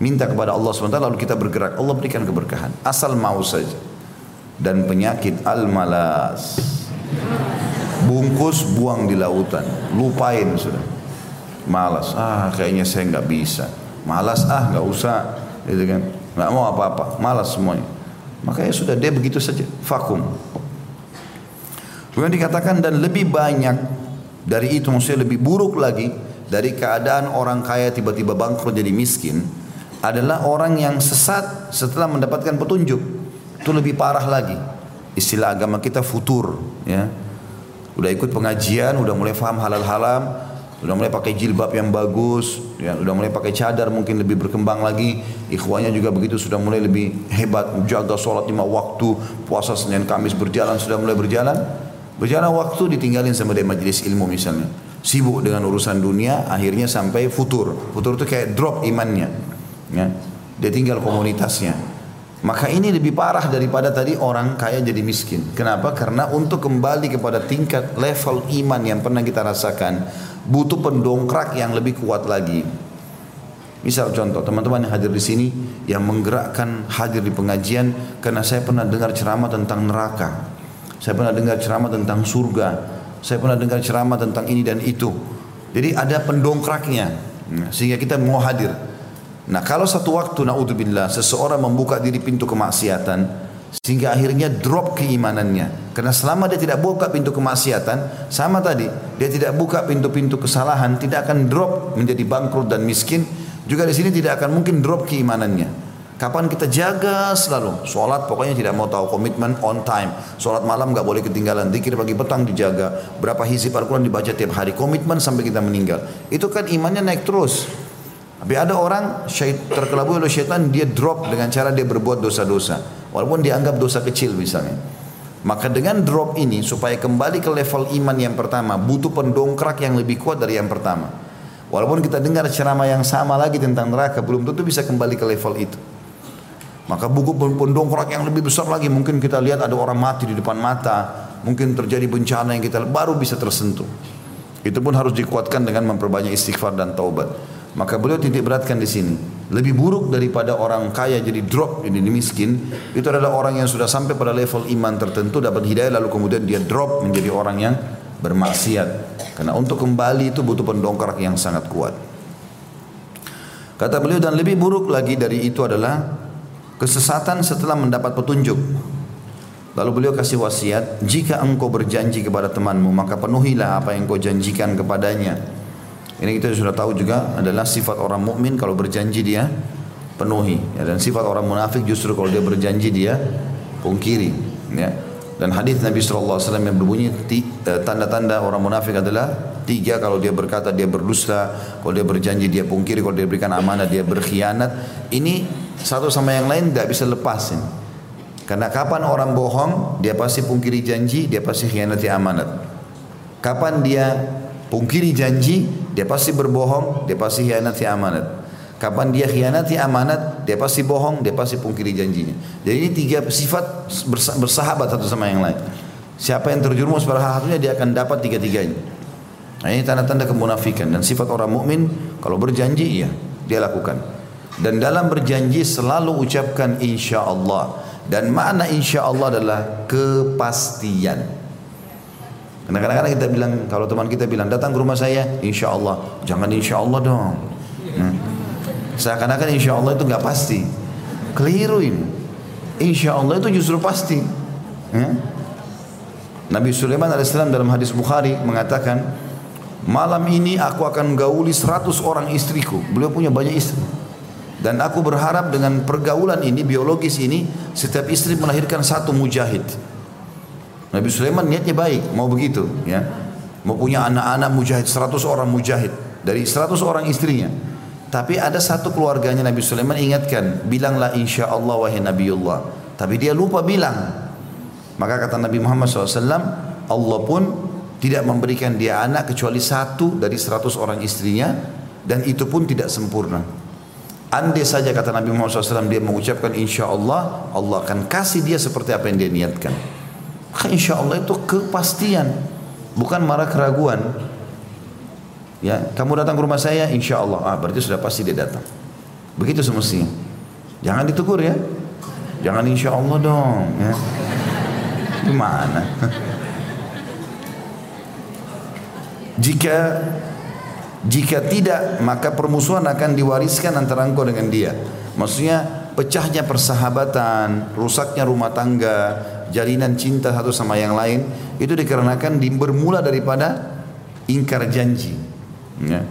S1: Minta kepada Allah SWT lalu kita bergerak. Allah berikan keberkahan. Asal mau saja. Dan penyakit al-malas. Bungkus buang di lautan. Lupain sudah. Malas. Ah kayaknya saya nggak bisa. Malas ah nggak usah. Gitu kan. Nggak mau apa-apa. Malas semuanya. Maka ya sudah dia begitu saja, vakum. Kemudian dikatakan dan lebih banyak dari itu maksudnya lebih buruk lagi dari keadaan orang kaya tiba-tiba bangkrut jadi miskin adalah orang yang sesat setelah mendapatkan petunjuk. Itu lebih parah lagi. Istilah agama kita futur ya. Udah ikut pengajian, udah mulai faham halal haram, udah mulai pakai jilbab yang bagus, ya, udah mulai pakai cadar mungkin lebih berkembang lagi, ikhwanya juga begitu sudah mulai lebih hebat, jaga sholat lima waktu, puasa Senin Kamis berjalan sudah mulai berjalan, berjalan waktu ditinggalin sama dia majelis ilmu misalnya, sibuk dengan urusan dunia, akhirnya sampai futur, futur itu kayak drop imannya, ya, dia tinggal komunitasnya. Maka ini lebih parah daripada tadi orang kaya jadi miskin. Kenapa? Karena untuk kembali kepada tingkat level iman yang pernah kita rasakan, butuh pendongkrak yang lebih kuat lagi. Misal contoh teman-teman yang hadir di sini yang menggerakkan hadir di pengajian karena saya pernah dengar ceramah tentang neraka. Saya pernah dengar ceramah tentang surga. Saya pernah dengar ceramah tentang ini dan itu. Jadi ada pendongkraknya sehingga kita mau hadir. Nah kalau satu waktu naudzubillah seseorang membuka diri pintu kemaksiatan sehingga akhirnya drop keimanannya. Karena selama dia tidak buka pintu kemaksiatan, sama tadi, dia tidak buka pintu-pintu kesalahan, tidak akan drop menjadi bangkrut dan miskin. Juga di sini tidak akan mungkin drop keimanannya. Kapan kita jaga selalu Sholat pokoknya tidak mau tahu komitmen on time Sholat malam gak boleh ketinggalan Dikir pagi petang dijaga Berapa hizib Al-Quran dibaca tiap hari Komitmen sampai kita meninggal Itu kan imannya naik terus tapi ada orang terkelabui oleh syaitan dia drop dengan cara dia berbuat dosa-dosa. Walaupun dianggap dosa kecil misalnya. Maka dengan drop ini supaya kembali ke level iman yang pertama butuh pendongkrak yang lebih kuat dari yang pertama. Walaupun kita dengar ceramah yang sama lagi tentang neraka belum tentu bisa kembali ke level itu. Maka buku pendongkrak yang lebih besar lagi mungkin kita lihat ada orang mati di depan mata, mungkin terjadi bencana yang kita baru bisa tersentuh. Itu pun harus dikuatkan dengan memperbanyak istighfar dan taubat. Maka beliau titik beratkan di sini. Lebih buruk daripada orang kaya jadi drop jadi miskin, itu adalah orang yang sudah sampai pada level iman tertentu dapat hidayah lalu kemudian dia drop menjadi orang yang bermaksiat. Karena untuk kembali itu butuh pendongkrak yang sangat kuat. Kata beliau dan lebih buruk lagi dari itu adalah kesesatan setelah mendapat petunjuk. Lalu beliau kasih wasiat, jika engkau berjanji kepada temanmu, maka penuhilah apa yang kau janjikan kepadanya ini kita sudah tahu juga adalah sifat orang mukmin kalau berjanji dia penuhi ya, dan sifat orang munafik justru kalau dia berjanji dia pungkiri ya. Dan hadis Nabi SAW yang berbunyi eh, tanda-tanda orang munafik adalah tiga kalau dia berkata dia berdusta, kalau dia berjanji dia pungkiri, kalau dia berikan amanah dia berkhianat. Ini satu sama yang lain tidak bisa lepasin. Karena kapan orang bohong, dia pasti pungkiri janji, dia pasti khianati amanat. Kapan dia pungkiri janji, dia pasti berbohong, dia pasti khianati amanat. Kapan dia khianati amanat, dia pasti bohong, dia pasti pungkiri janjinya. Jadi ini tiga sifat bersahabat satu sama yang lain. Siapa yang terjerumus pada hal satunya dia akan dapat tiga-tiganya. Nah ini tanda-tanda kemunafikan dan sifat orang mukmin kalau berjanji iya dia lakukan. Dan dalam berjanji selalu ucapkan insya Allah. Dan makna insya Allah adalah kepastian. Karena kadang-kadang kita bilang, kalau teman kita bilang, datang ke rumah saya, insya Allah. Jangan insya Allah dong. Hmm. Seakan-akan insya Allah itu nggak pasti. Keliru ini. Insya Allah itu justru pasti. Hmm. Nabi Sulaiman AS dalam hadis Bukhari mengatakan, malam ini aku akan gauli 100 orang istriku. Beliau punya banyak istri. Dan aku berharap dengan pergaulan ini, biologis ini, setiap istri melahirkan satu mujahid. Nabi Sulaiman niatnya baik, mau begitu. ya Mau punya anak-anak mujahid, 100 orang mujahid. Dari 100 orang istrinya. Tapi ada satu keluarganya Nabi Sulaiman ingatkan, bilanglah insya Allah wahai Nabiullah. Tapi dia lupa bilang. Maka kata Nabi Muhammad SAW, Allah pun tidak memberikan dia anak kecuali satu dari 100 orang istrinya dan itu pun tidak sempurna. Andai saja kata Nabi Muhammad SAW dia mengucapkan insya Allah, Allah akan kasih dia seperti apa yang dia niatkan. Maka insya Allah itu kepastian, bukan marah keraguan. Ya, kamu datang ke rumah saya, insya Allah, ah berarti sudah pasti dia datang. Begitu semestinya. Jangan ditegur ya, jangan insya Allah dong. Ya. Gimana? [LAUGHS] Jika jika tidak, maka permusuhan akan diwariskan antara engkau dengan dia. Maksudnya pecahnya persahabatan, rusaknya rumah tangga, jalinan cinta satu sama yang lain itu dikarenakan bermula daripada ingkar janji. Ya.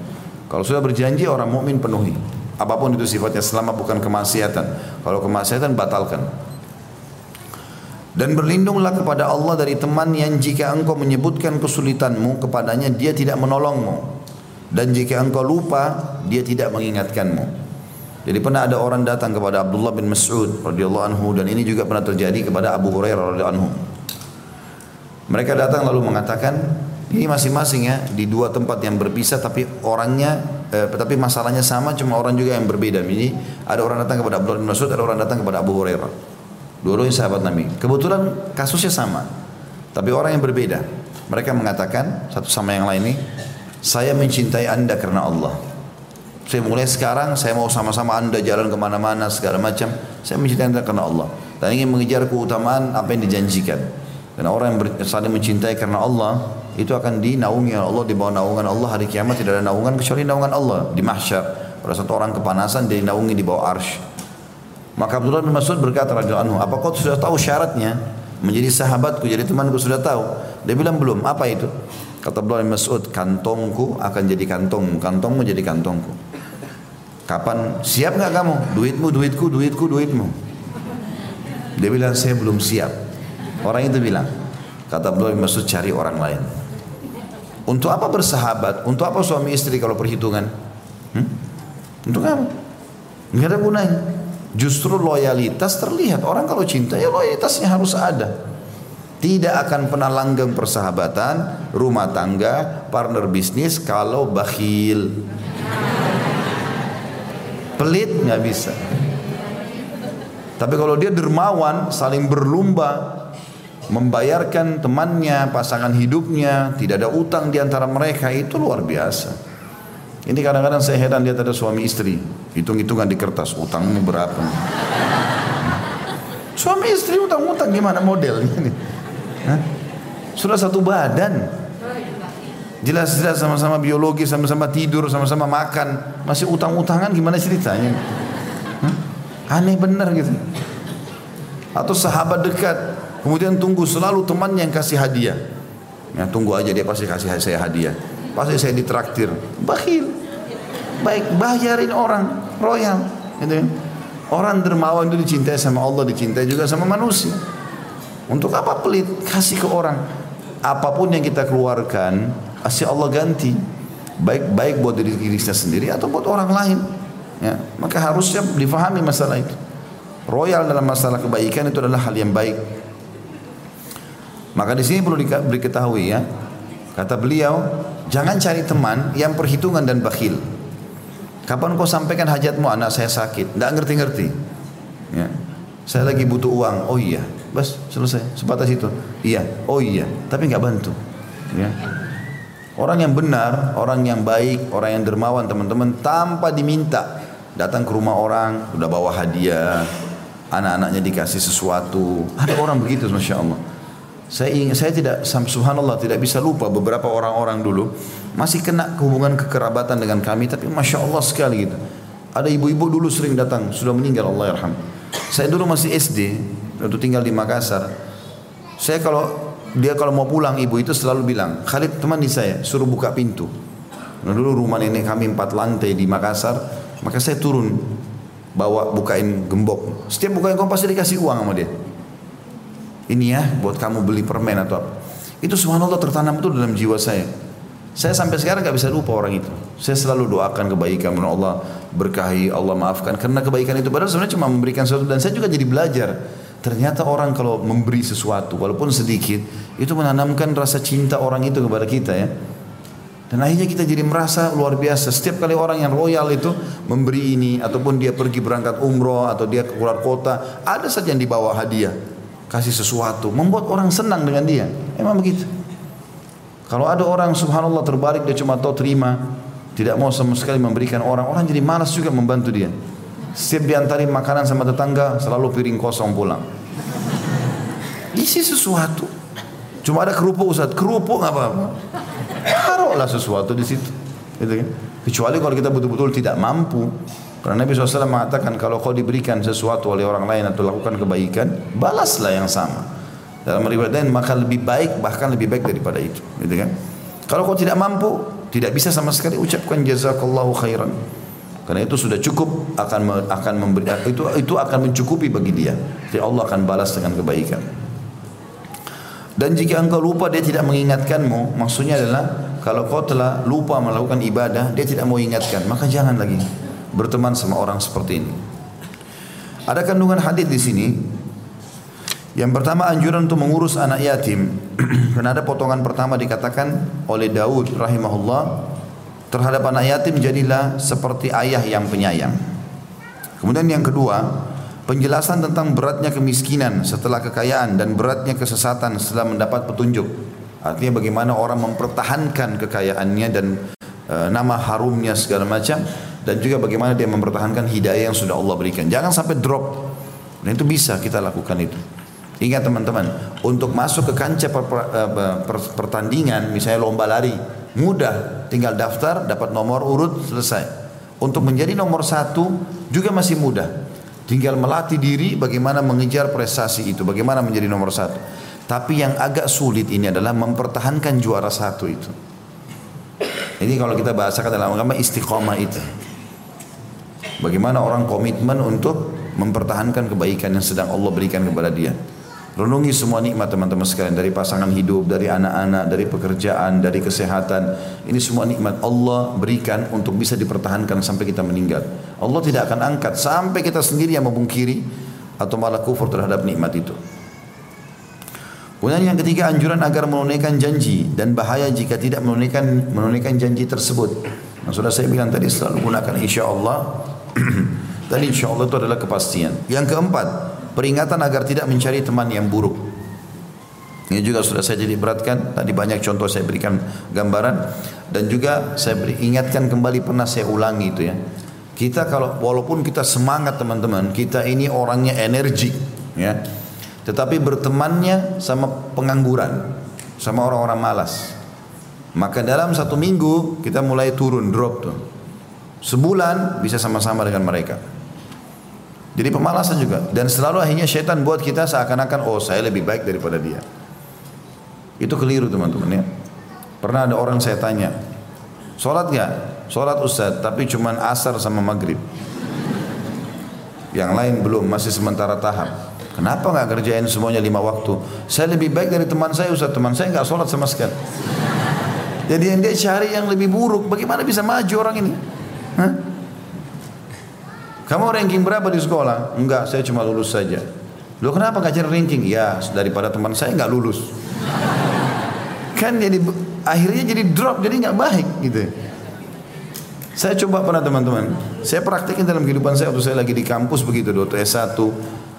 S1: Kalau sudah berjanji orang mukmin penuhi. Apa pun itu sifatnya selama bukan kemaksiatan. Kalau kemaksiatan batalkan. Dan berlindunglah kepada Allah dari teman yang jika engkau menyebutkan kesulitanmu kepadanya dia tidak menolongmu dan jika engkau lupa dia tidak mengingatkanmu jadi pernah ada orang datang kepada Abdullah bin Mas'ud radhiyallahu anhu dan ini juga pernah terjadi kepada Abu Hurairah radhiyallahu anhu. Mereka datang lalu mengatakan ini masing-masing ya di dua tempat yang berpisah tapi orangnya eh, tapi masalahnya sama cuma orang juga yang berbeda. Ini ada orang datang kepada Abdullah bin Mas'ud ada orang datang kepada Abu Hurairah. Dua-duanya sahabat Nabi. Kebetulan kasusnya sama tapi orang yang berbeda. Mereka mengatakan satu sama yang lain ini saya mencintai anda karena Allah. Saya mulai sekarang saya mau sama-sama anda jalan ke mana-mana segala macam. Saya mencintai anda karena Allah. Dan ingin mengejar keutamaan apa yang dijanjikan. Karena orang yang saling mencintai karena Allah itu akan dinaungi oleh Allah di bawah naungan Allah hari kiamat tidak ada naungan kecuali naungan Allah di mahsyar. Pada satu orang kepanasan dia dinaungi di bawah arsh. Maka Abdullah bin Mas'ud berkata radhiyallahu anhu, "Apa kau sudah tahu syaratnya menjadi sahabatku, jadi temanku sudah tahu?" Dia bilang, "Belum." Apa itu? Kata Abdullah bin Mas'ud, kantongku akan jadi kantongmu, kantongmu jadi kantongku. Kapan siap nggak kamu? Duitmu, duitku, duitku, duitmu. Dia bilang saya belum siap. Orang itu bilang, kata Abdullah bin Mas'ud cari orang lain. Untuk apa bersahabat? Untuk apa suami istri kalau perhitungan? Hmm? Untuk apa? Nggak ada gunanya. Justru loyalitas terlihat. Orang kalau cinta ya loyalitasnya harus ada. Tidak akan pernah langgeng persahabatan, rumah tangga, partner bisnis kalau bakhil. Pelit nggak bisa. Tapi kalau dia dermawan, saling berlumba, membayarkan temannya, pasangan hidupnya, tidak ada utang di antara mereka, itu luar biasa. Ini kadang-kadang saya heran lihat ada suami istri, hitung-hitungan di kertas, utangmu berapa. [LAUGHS] Suami istri utang-utang gimana modelnya nih? Sudah satu badan. Jelas-jelas sama-sama biologi, sama-sama tidur, sama-sama makan. Masih utang-utangan gimana ceritanya? Hah? Aneh benar gitu. Atau sahabat dekat, kemudian tunggu selalu teman yang kasih hadiah. Ya, tunggu aja dia pasti kasih saya hadiah. Pasti saya ditraktir. Bakhil. Baik, bayarin orang royal. Gitu. Ya. Orang dermawan itu dicintai sama Allah, dicintai juga sama manusia. Untuk apa pelit? Kasih ke orang. Apa pun yang kita keluarkan, pasti Allah ganti. Baik baik buat diri kita sendiri atau buat orang lain. Ya, maka harusnya difahami masalah itu. Royal dalam masalah kebaikan itu adalah hal yang baik. Maka di sini perlu diketahui ya. Kata beliau, jangan cari teman yang perhitungan dan bakhil. Kapan kau sampaikan hajatmu anak saya sakit? Tidak ngerti-ngerti. Ya. Saya lagi butuh uang. Oh iya, bas selesai. Sebatas itu. Iya, oh iya. Tapi nggak bantu. Ya. Orang yang benar, orang yang baik, orang yang dermawan teman-teman tanpa diminta datang ke rumah orang, udah bawa hadiah, anak-anaknya dikasih sesuatu. Ada orang begitu, masya Allah. Saya ingin, saya tidak, subhanallah tidak bisa lupa beberapa orang-orang dulu masih kena hubungan kekerabatan dengan kami, tapi masya Allah sekali gitu. Ada ibu-ibu dulu sering datang, sudah meninggal Allah. Saya dulu masih SD, waktu tinggal di Makassar. Saya kalau dia kalau mau pulang ibu itu selalu bilang, Khalid teman di saya suruh buka pintu. Nah, dulu rumah nenek kami empat lantai di Makassar, maka saya turun bawa bukain gembok. Setiap bukain gembok pasti dikasih uang sama dia ini ya buat kamu beli permen atau apa. Itu subhanallah tertanam itu dalam jiwa saya. Saya sampai sekarang nggak bisa lupa orang itu. Saya selalu doakan kebaikan menurut Allah berkahi, Allah maafkan. Karena kebaikan itu padahal sebenarnya cuma memberikan sesuatu dan saya juga jadi belajar. Ternyata orang kalau memberi sesuatu walaupun sedikit itu menanamkan rasa cinta orang itu kepada kita ya. Dan akhirnya kita jadi merasa luar biasa. Setiap kali orang yang royal itu memberi ini ataupun dia pergi berangkat umroh atau dia keluar kota, ada saja yang dibawa hadiah kasih sesuatu, membuat orang senang dengan dia. Emang begitu. Kalau ada orang subhanallah terbalik dia cuma tahu terima, tidak mau sama sekali memberikan orang, orang jadi malas juga membantu dia. Setiap diantarin makanan sama tetangga selalu piring kosong pulang. Isi sesuatu. Cuma ada kerupuk Ustaz, kerupuk nggak apa-apa. Taruhlah sesuatu di situ. Gitu kan? Kecuali kalau kita betul-betul tidak mampu, karena Nabi SAW mengatakan kalau kau diberikan sesuatu oleh orang lain atau lakukan kebaikan, balaslah yang sama. Dalam riwayat lain maka lebih baik bahkan lebih baik daripada itu, gitu kan? Kalau kau tidak mampu, tidak bisa sama sekali ucapkan jazakallahu khairan. Karena itu sudah cukup akan akan memberi itu itu akan mencukupi bagi dia. Jadi Allah akan balas dengan kebaikan. Dan jika engkau lupa dia tidak mengingatkanmu, maksudnya adalah kalau kau telah lupa melakukan ibadah, dia tidak mau ingatkan, maka jangan lagi berteman sama orang seperti ini. Ada kandungan hadis di sini. Yang pertama anjuran untuk mengurus anak yatim. [CLEARS THROAT] Karena ada potongan pertama dikatakan oleh Daud rahimahullah terhadap anak yatim jadilah seperti ayah yang penyayang. Kemudian yang kedua, penjelasan tentang beratnya kemiskinan setelah kekayaan dan beratnya kesesatan setelah mendapat petunjuk. Artinya bagaimana orang mempertahankan kekayaannya dan e, nama harumnya segala macam dan juga bagaimana dia mempertahankan hidayah yang sudah Allah berikan. Jangan sampai drop. Dan itu bisa kita lakukan itu. Ingat teman-teman, untuk masuk ke kancah per, per, eh, per, pertandingan, misalnya lomba lari, mudah, tinggal daftar, dapat nomor urut, selesai. Untuk menjadi nomor satu juga masih mudah. Tinggal melatih diri bagaimana mengejar prestasi itu, bagaimana menjadi nomor satu. Tapi yang agak sulit ini adalah mempertahankan juara satu itu. Ini kalau kita bahasakan dalam agama istiqomah itu. Bagaimana orang komitmen untuk mempertahankan kebaikan yang sedang Allah berikan kepada dia. Renungi semua nikmat teman-teman sekalian dari pasangan hidup, dari anak-anak, dari pekerjaan, dari kesehatan. Ini semua nikmat Allah berikan untuk bisa dipertahankan sampai kita meninggal. Allah tidak akan angkat sampai kita sendiri yang memungkiri atau malah kufur terhadap nikmat itu. Kemudian yang ketiga anjuran agar menunaikan janji dan bahaya jika tidak menunaikan menunaikan janji tersebut. Nah, sudah saya bilang tadi selalu gunakan insya Allah [CLEARS THROAT] Dan insya Allah itu adalah kepastian. Yang keempat, peringatan agar tidak mencari teman yang buruk. Ini juga sudah saya jadi beratkan. Tadi banyak contoh saya berikan gambaran. Dan juga saya beri, ingatkan kembali pernah saya ulangi itu ya. Kita kalau walaupun kita semangat teman-teman, kita ini orangnya energi ya. Tetapi bertemannya sama pengangguran, sama orang-orang malas. Maka dalam satu minggu kita mulai turun drop tuh. Sebulan bisa sama-sama dengan mereka. Jadi pemalasan juga. Dan selalu akhirnya syaitan buat kita seakan-akan oh saya lebih baik daripada dia. Itu keliru teman-teman ya. Pernah ada orang saya tanya, sholat gak? Sholat Ustaz, tapi cuman asar sama maghrib. Yang lain belum, masih sementara tahap. Kenapa nggak kerjain semuanya lima waktu? Saya lebih baik dari teman saya Ustaz. Teman saya nggak sholat sama sekali. Jadi yang dia cari yang lebih buruk. Bagaimana bisa maju orang ini? Hah? Kamu ranking berapa di sekolah? Enggak, saya cuma lulus saja. Lo kenapa gak cari ranking? Ya, daripada teman saya nggak lulus. kan jadi akhirnya jadi drop, jadi nggak baik gitu. Saya coba pernah teman-teman, saya praktekin dalam kehidupan saya waktu saya lagi di kampus begitu, waktu S1,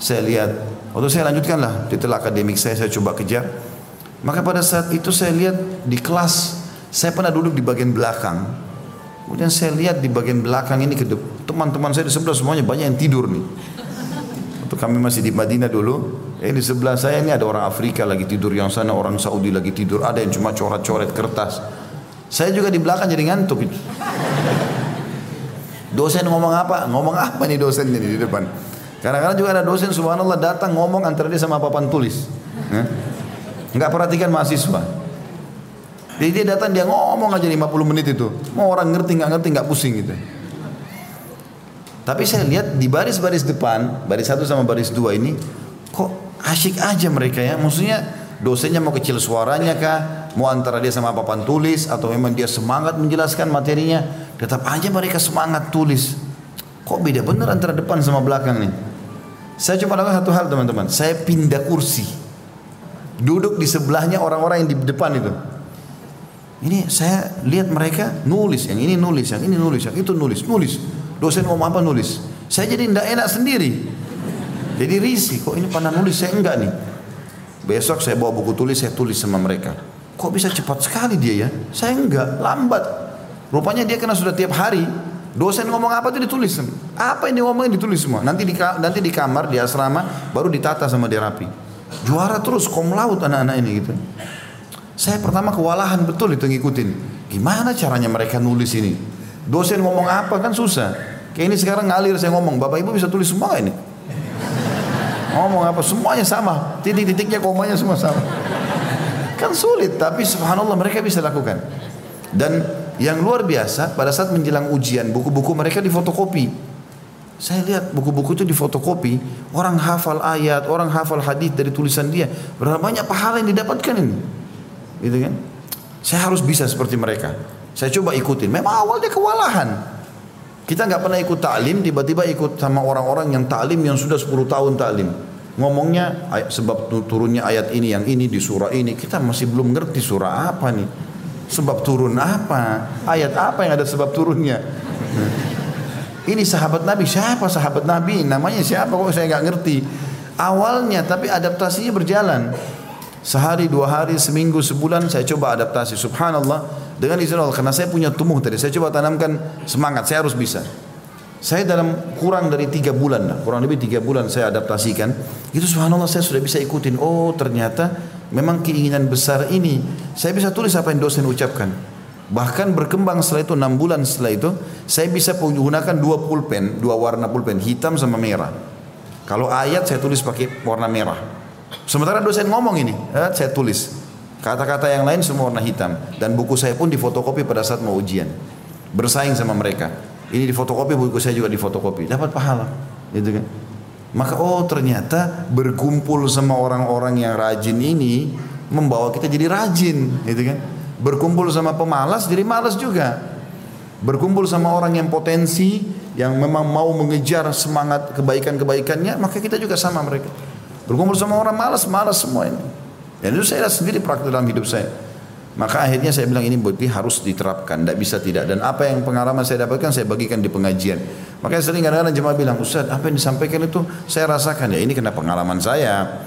S1: saya lihat, waktu saya lanjutkan lah, detail akademik saya, saya coba kejar. Maka pada saat itu saya lihat di kelas, saya pernah duduk di bagian belakang, Kemudian saya lihat di bagian belakang ini teman-teman saya di sebelah semuanya banyak yang tidur nih. Waktu kami masih di Madinah dulu, Eh, di sebelah saya ini ada orang Afrika lagi tidur, yang sana orang Saudi lagi tidur, ada yang cuma coret-coret kertas. Saya juga di belakang jadi ngantuk itu. Dosen ngomong apa? Ngomong apa nih dosen ini di depan? Kadang-kadang juga ada dosen subhanallah datang ngomong antara dia sama papan tulis. Enggak perhatikan mahasiswa. Jadi dia datang dia ngomong aja 50 menit itu. Mau orang ngerti nggak ngerti nggak pusing gitu. Tapi saya lihat di baris-baris depan, baris satu sama baris dua ini, kok asyik aja mereka ya. Maksudnya dosennya mau kecil suaranya kah? Mau antara dia sama papan tulis atau memang dia semangat menjelaskan materinya, tetap aja mereka semangat tulis. Kok beda bener antara depan sama belakang nih? Saya cuma lakukan satu hal teman-teman, saya pindah kursi. Duduk di sebelahnya orang-orang yang di depan itu. Ini saya lihat mereka nulis, yang ini nulis, yang ini nulis, yang itu nulis, nulis. Dosen ngomong apa nulis. Saya jadi tidak enak sendiri. Jadi risih, kok ini pandang nulis, saya enggak nih. Besok saya bawa buku tulis, saya tulis sama mereka. Kok bisa cepat sekali dia ya? Saya enggak, lambat. Rupanya dia kena sudah tiap hari. Dosen ngomong apa itu ditulis. Apa yang dia ngomongin ditulis semua. Nanti di nanti di kamar di asrama baru ditata sama dia rapi. Juara terus kom laut anak-anak ini gitu. Saya pertama kewalahan betul itu ngikutin. Gimana caranya mereka nulis ini? Dosen ngomong apa kan susah. Kayak ini sekarang ngalir saya ngomong, Bapak Ibu bisa tulis semua ini. Ngomong apa semuanya sama, titik-titiknya komanya semua sama. Kan sulit, tapi subhanallah mereka bisa lakukan. Dan yang luar biasa pada saat menjelang ujian buku-buku mereka difotokopi. Saya lihat buku-buku itu difotokopi, orang hafal ayat, orang hafal hadis dari tulisan dia. Berapa banyak pahala yang didapatkan ini? Gitu kan? Saya harus bisa seperti mereka. Saya coba ikutin. Memang awalnya kewalahan. Kita nggak pernah ikut taklim, tiba-tiba ikut sama orang-orang yang taklim yang sudah 10 tahun taklim. Ngomongnya sebab turunnya ayat ini yang ini di surah ini, kita masih belum ngerti surah apa nih. Sebab turun apa? Ayat apa yang ada sebab turunnya? Ini sahabat Nabi, siapa sahabat Nabi? Namanya siapa kok saya nggak ngerti. Awalnya tapi adaptasinya berjalan. Sehari, dua hari, seminggu, sebulan saya coba adaptasi. Subhanallah. Dengan izin Allah. Karena saya punya tumbuh tadi. Saya coba tanamkan semangat. Saya harus bisa. Saya dalam kurang dari tiga bulan. Lah, kurang lebih tiga bulan saya adaptasikan. Itu subhanallah saya sudah bisa ikutin. Oh ternyata memang keinginan besar ini. Saya bisa tulis apa yang dosen ucapkan. Bahkan berkembang setelah itu enam bulan setelah itu saya bisa menggunakan dua pulpen, dua warna pulpen, hitam sama merah. Kalau ayat saya tulis pakai warna merah. Sementara dosen ngomong ini, eh, saya tulis. Kata-kata yang lain semua warna hitam. Dan buku saya pun difotokopi pada saat mau ujian. Bersaing sama mereka. Ini difotokopi, buku saya juga difotokopi. Dapat pahala. Gitu kan. Maka oh ternyata berkumpul sama orang-orang yang rajin ini membawa kita jadi rajin, gitu kan. Berkumpul sama pemalas jadi malas juga. Berkumpul sama orang yang potensi yang memang mau mengejar semangat kebaikan-kebaikannya, maka kita juga sama mereka. Berkumpul sama orang malas, malas semua ini. Dan itu saya sendiri praktik dalam hidup saya. Maka akhirnya saya bilang ini berarti harus diterapkan, tidak bisa tidak. Dan apa yang pengalaman saya dapatkan saya bagikan di pengajian. Makanya sering kadang-kadang jemaah bilang, Ustaz apa yang disampaikan itu saya rasakan. Ya ini kena pengalaman saya.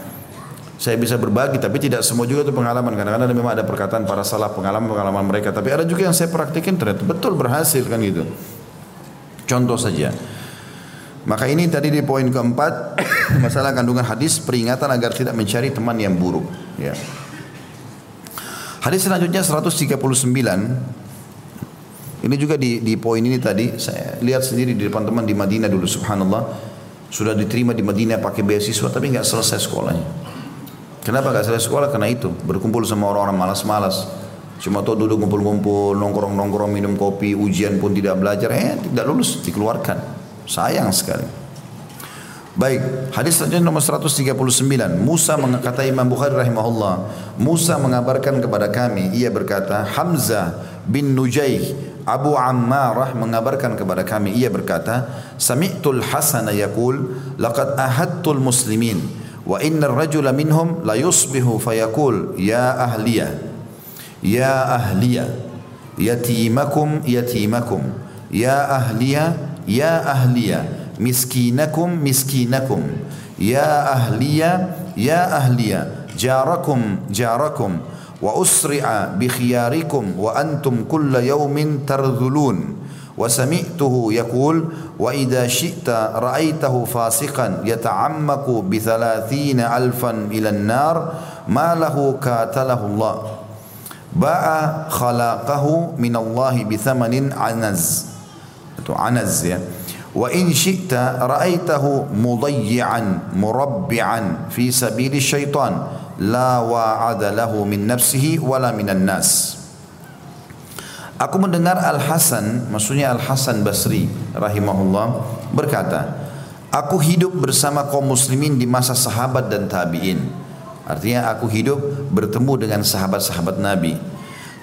S1: Saya bisa berbagi tapi tidak semua juga itu pengalaman. Kadang-kadang memang ada perkataan para salah pengalaman-pengalaman mereka. Tapi ada juga yang saya praktikin ternyata betul berhasil kan gitu. Contoh saja. Maka ini tadi di poin keempat [COUGHS] masalah kandungan hadis peringatan agar tidak mencari teman yang buruk. Ya. Hadis selanjutnya 139. Ini juga di, di poin ini tadi saya lihat sendiri di depan teman di Madinah dulu subhanallah sudah diterima di Madinah pakai beasiswa tapi nggak selesai sekolahnya. Kenapa nggak selesai sekolah? Karena itu berkumpul sama orang-orang malas-malas. Cuma tuh duduk ngumpul-ngumpul, nongkrong-nongkrong, minum kopi, ujian pun tidak belajar, eh tidak lulus, dikeluarkan. Sayang sekali. Baik, hadis selanjutnya nomor 139. Musa kata Imam Bukhari rahimahullah, Musa mengabarkan kepada kami, ia berkata, Hamzah bin Nujaih Abu Ammarah mengabarkan kepada kami, ia berkata, Sami'tul Hasan yaqul, laqad ahadtul muslimin wa inna ar-rajula minhum la yusbihu fayaqul ya ahliya ya ahliya yatimakum yatimakum ya ahliya يا أهلية مسكينكم مسكينكم. يا أهلية يا أهلية جاركم جاركم. وأسرع بخياركم وأنتم كل يوم ترذلون. وسمعته يقول وإذا شئت رأيته فاسقا يتعمق بثلاثين ألفا إلى النار. ما له كاتله الله. باع خلاقه من الله بثمن عنز. itu anaz ya wa in syi'ta ra'aitahu mudayyi'an murabbi'an fi sabili syaitan la wa'ada lahu min nafsihi wala minan nas Aku mendengar Al-Hasan, maksudnya Al-Hasan Basri rahimahullah berkata, Aku hidup bersama kaum muslimin di masa sahabat dan tabi'in. Artinya aku hidup bertemu dengan sahabat-sahabat Nabi.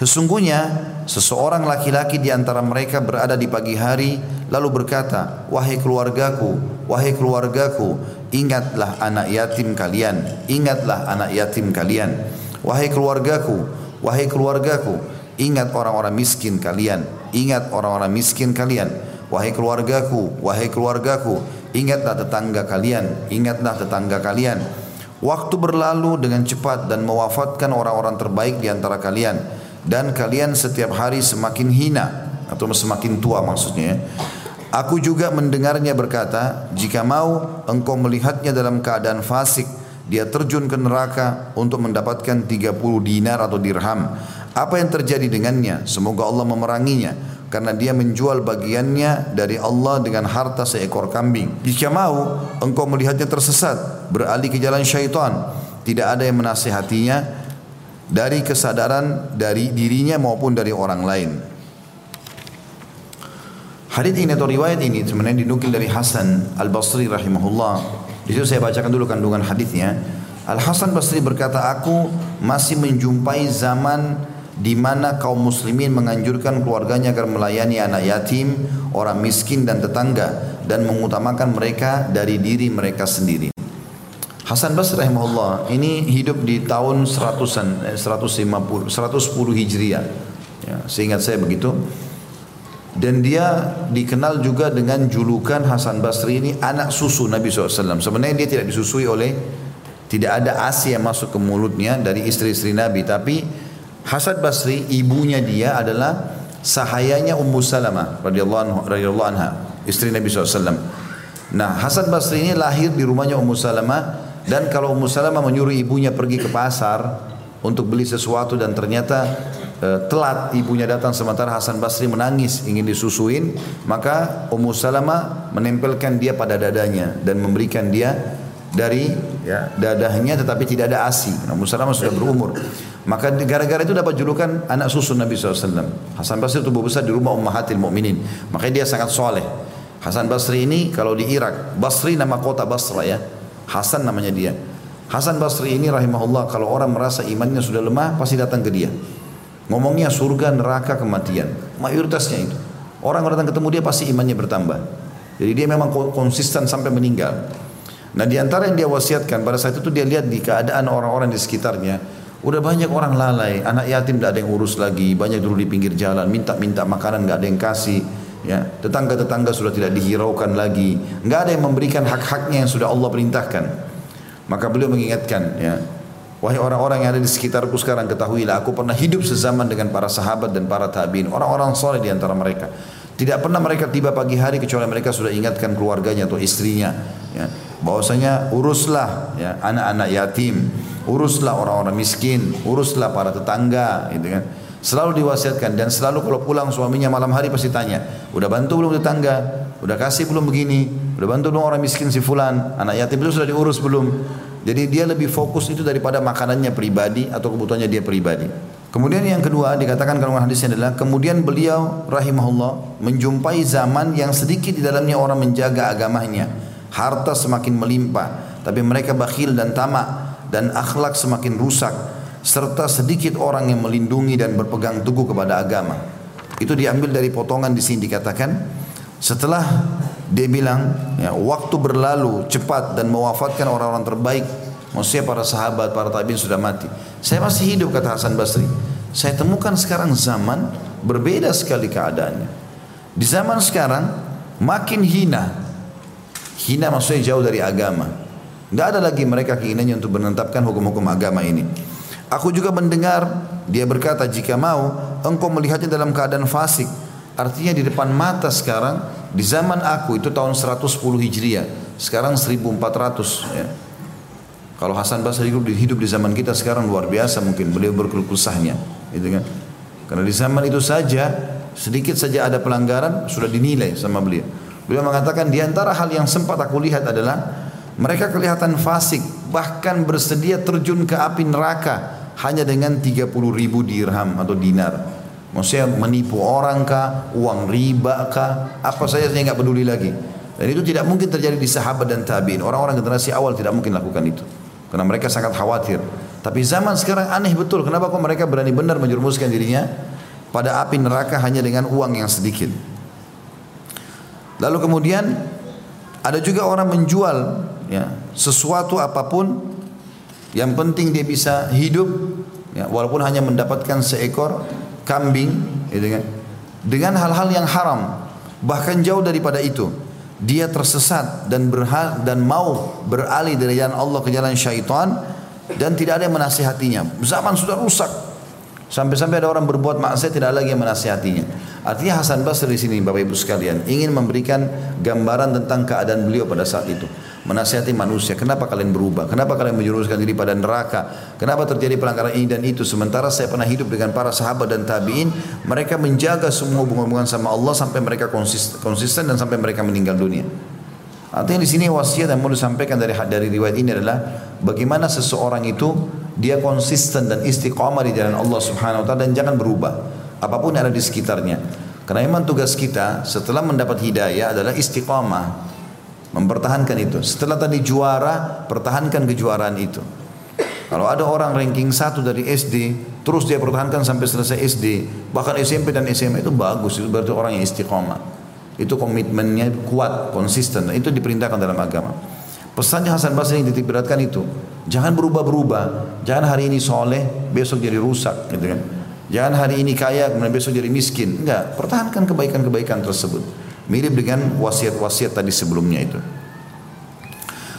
S1: Sesungguhnya seseorang laki-laki di antara mereka berada di pagi hari lalu berkata, "Wahai keluargaku, wahai keluargaku, ingatlah anak yatim kalian, ingatlah anak yatim kalian. Wahai keluargaku, wahai keluargaku, Ingat orang-orang miskin kalian, ingat orang-orang miskin kalian. Wahai keluargaku, wahai keluargaku, ingatlah tetangga kalian, ingatlah tetangga kalian. Waktu berlalu dengan cepat dan mewafatkan orang-orang terbaik di antara kalian dan kalian setiap hari semakin hina atau semakin tua maksudnya. Aku juga mendengarnya berkata, jika mau engkau melihatnya dalam keadaan fasik, dia terjun ke neraka untuk mendapatkan 30 dinar atau dirham apa yang terjadi dengannya? Semoga Allah memeranginya karena dia menjual bagiannya dari Allah dengan harta seekor kambing. Jika mau engkau melihatnya tersesat, beralih ke jalan syaitan, tidak ada yang menasihatinya dari kesadaran dari dirinya maupun dari orang lain. Hadis ini atau riwayat ini sebenarnya dinukil dari Hasan Al Basri rahimahullah. Di situ saya bacakan dulu kandungan hadisnya. Al Hasan Basri berkata, aku masih menjumpai zaman di mana kaum muslimin menganjurkan keluarganya agar melayani anak yatim, orang miskin dan tetangga dan mengutamakan mereka dari diri mereka sendiri. Hasan Basri rahimahullah ini hidup di tahun 100-an 150 110 Hijriah. Ya, seingat saya begitu. Dan dia dikenal juga dengan julukan Hasan Basri ini anak susu Nabi SAW. Sebenarnya dia tidak disusui oleh tidak ada asi yang masuk ke mulutnya dari istri-istri Nabi, tapi Hasan Basri ibunya dia adalah sahayanya Ummu Salamah radhiyallahu anha, istri Nabi SAW. Nah, Hasan Basri ini lahir di rumahnya Ummu Salamah dan kalau Ummu Salamah menyuruh ibunya pergi ke pasar untuk beli sesuatu dan ternyata e, telat ibunya datang sementara Hasan Basri menangis ingin disusuin, maka Ummu Salamah menempelkan dia pada dadanya dan memberikan dia dari ya, dadahnya tetapi tidak ada ASI. Ummu Salamah sudah berumur. Maka gara-gara itu dapat julukan anak susu Nabi SAW. Hasan Basri tubuh besar di rumah Ummahatil Mukminin. Makanya dia sangat soleh. Hasan Basri ini kalau di Irak, Basri nama kota Basra ya. Hasan namanya dia. Hasan Basri ini rahimahullah kalau orang merasa imannya sudah lemah pasti datang ke dia. Ngomongnya surga, neraka, kematian. Mayoritasnya itu. Orang datang ketemu dia pasti imannya bertambah. Jadi dia memang konsisten sampai meninggal. Nah di antara yang dia wasiatkan pada saat itu dia lihat di keadaan orang-orang di sekitarnya Udah banyak orang lalai, anak yatim tidak ada yang urus lagi, banyak dulu di pinggir jalan, minta-minta makanan nggak ada yang kasih, ya tetangga-tetangga sudah tidak dihiraukan lagi, nggak ada yang memberikan hak-haknya yang sudah Allah perintahkan. Maka beliau mengingatkan, ya wahai orang-orang yang ada di sekitarku sekarang ketahuilah aku pernah hidup sezaman dengan para sahabat dan para tabiin, orang-orang soleh di antara mereka. Tidak pernah mereka tiba pagi hari kecuali mereka sudah ingatkan keluarganya atau istrinya, ya bahwasanya uruslah ya anak-anak yatim uruslah orang-orang miskin, uruslah para tetangga, gitu kan. Selalu diwasiatkan dan selalu kalau pulang suaminya malam hari pasti tanya, udah bantu belum tetangga, udah kasih belum begini, udah bantu belum orang miskin si fulan, anak yatim itu sudah diurus belum. Jadi dia lebih fokus itu daripada makanannya pribadi atau kebutuhannya dia pribadi. Kemudian yang kedua dikatakan kalau hadisnya adalah kemudian beliau rahimahullah menjumpai zaman yang sedikit di dalamnya orang menjaga agamanya, harta semakin melimpah, tapi mereka bakhil dan tamak dan akhlak semakin rusak serta sedikit orang yang melindungi dan berpegang teguh kepada agama. Itu diambil dari potongan di sini dikatakan setelah dia bilang ya, waktu berlalu cepat dan mewafatkan orang-orang terbaik maksudnya para sahabat, para tabiin sudah mati. Saya masih hidup kata Hasan Basri. Saya temukan sekarang zaman berbeda sekali keadaannya. Di zaman sekarang makin hina. Hina maksudnya jauh dari agama. Tidak ada lagi mereka keinginannya untuk menetapkan hukum-hukum agama ini. Aku juga mendengar dia berkata jika mau engkau melihatnya dalam keadaan fasik Artinya di depan mata sekarang di zaman aku itu tahun 110 Hijriah, sekarang 1400 ya. Kalau Hasan Basri hidup hidup di zaman kita sekarang luar biasa mungkin beliau berkeluh kesahnya, gitu kan? Karena di zaman itu saja sedikit saja ada pelanggaran sudah dinilai sama beliau. Beliau mengatakan di antara hal yang sempat aku lihat adalah mereka kelihatan fasik bahkan bersedia terjun ke api neraka hanya dengan 30 ribu dirham atau dinar. Maksudnya menipu orang kah, uang riba kah, apa saja saya nggak peduli lagi. Dan itu tidak mungkin terjadi di sahabat dan tabiin. Orang-orang generasi awal tidak mungkin lakukan itu. Karena mereka sangat khawatir. Tapi zaman sekarang aneh betul. Kenapa kok mereka berani benar menjerumuskan dirinya pada api neraka hanya dengan uang yang sedikit. Lalu kemudian ada juga orang menjual ya, sesuatu apa pun yang penting dia bisa hidup ya, walaupun hanya mendapatkan seekor kambing gitu dengan hal-hal yang haram bahkan jauh daripada itu dia tersesat dan berhal dan mau beralih dari jalan Allah ke jalan syaitan dan tidak ada yang menasihatinya. Zaman sudah rusak. Sampai-sampai ada orang berbuat maksiat tidak lagi yang menasihatinya. Artinya Hasan Basri di sini Bapak Ibu sekalian ingin memberikan gambaran tentang keadaan beliau pada saat itu. Menasihati manusia, kenapa kalian berubah? Kenapa kalian menjuruskan diri pada neraka? Kenapa terjadi pelanggaran ini dan itu? Sementara saya pernah hidup dengan para sahabat dan tabiin, mereka menjaga semua hubungan-hubungan sama Allah sampai mereka konsisten, dan sampai mereka meninggal dunia. Artinya di sini wasiat yang mau disampaikan dari dari riwayat ini adalah bagaimana seseorang itu dia konsisten dan istiqamah di jalan Allah Subhanahu wa taala dan jangan berubah apa pun yang ada di sekitarnya. Karena memang tugas kita setelah mendapat hidayah adalah istiqamah. Mempertahankan itu. Setelah tadi juara, pertahankan kejuaraan itu. Kalau ada orang ranking satu dari SD, terus dia pertahankan sampai selesai SD, bahkan SMP dan SMA itu bagus, itu berarti orang yang istiqamah. Itu komitmennya kuat, konsisten. Itu diperintahkan dalam agama. Pesannya Hasan Basri yang titik beratkan itu. Jangan berubah-berubah. Jangan hari ini soleh, besok jadi rusak. Gitu kan. Jangan hari ini kaya, kemudian besok jadi miskin. Enggak, pertahankan kebaikan-kebaikan tersebut. Mirip dengan wasiat-wasiat tadi sebelumnya itu.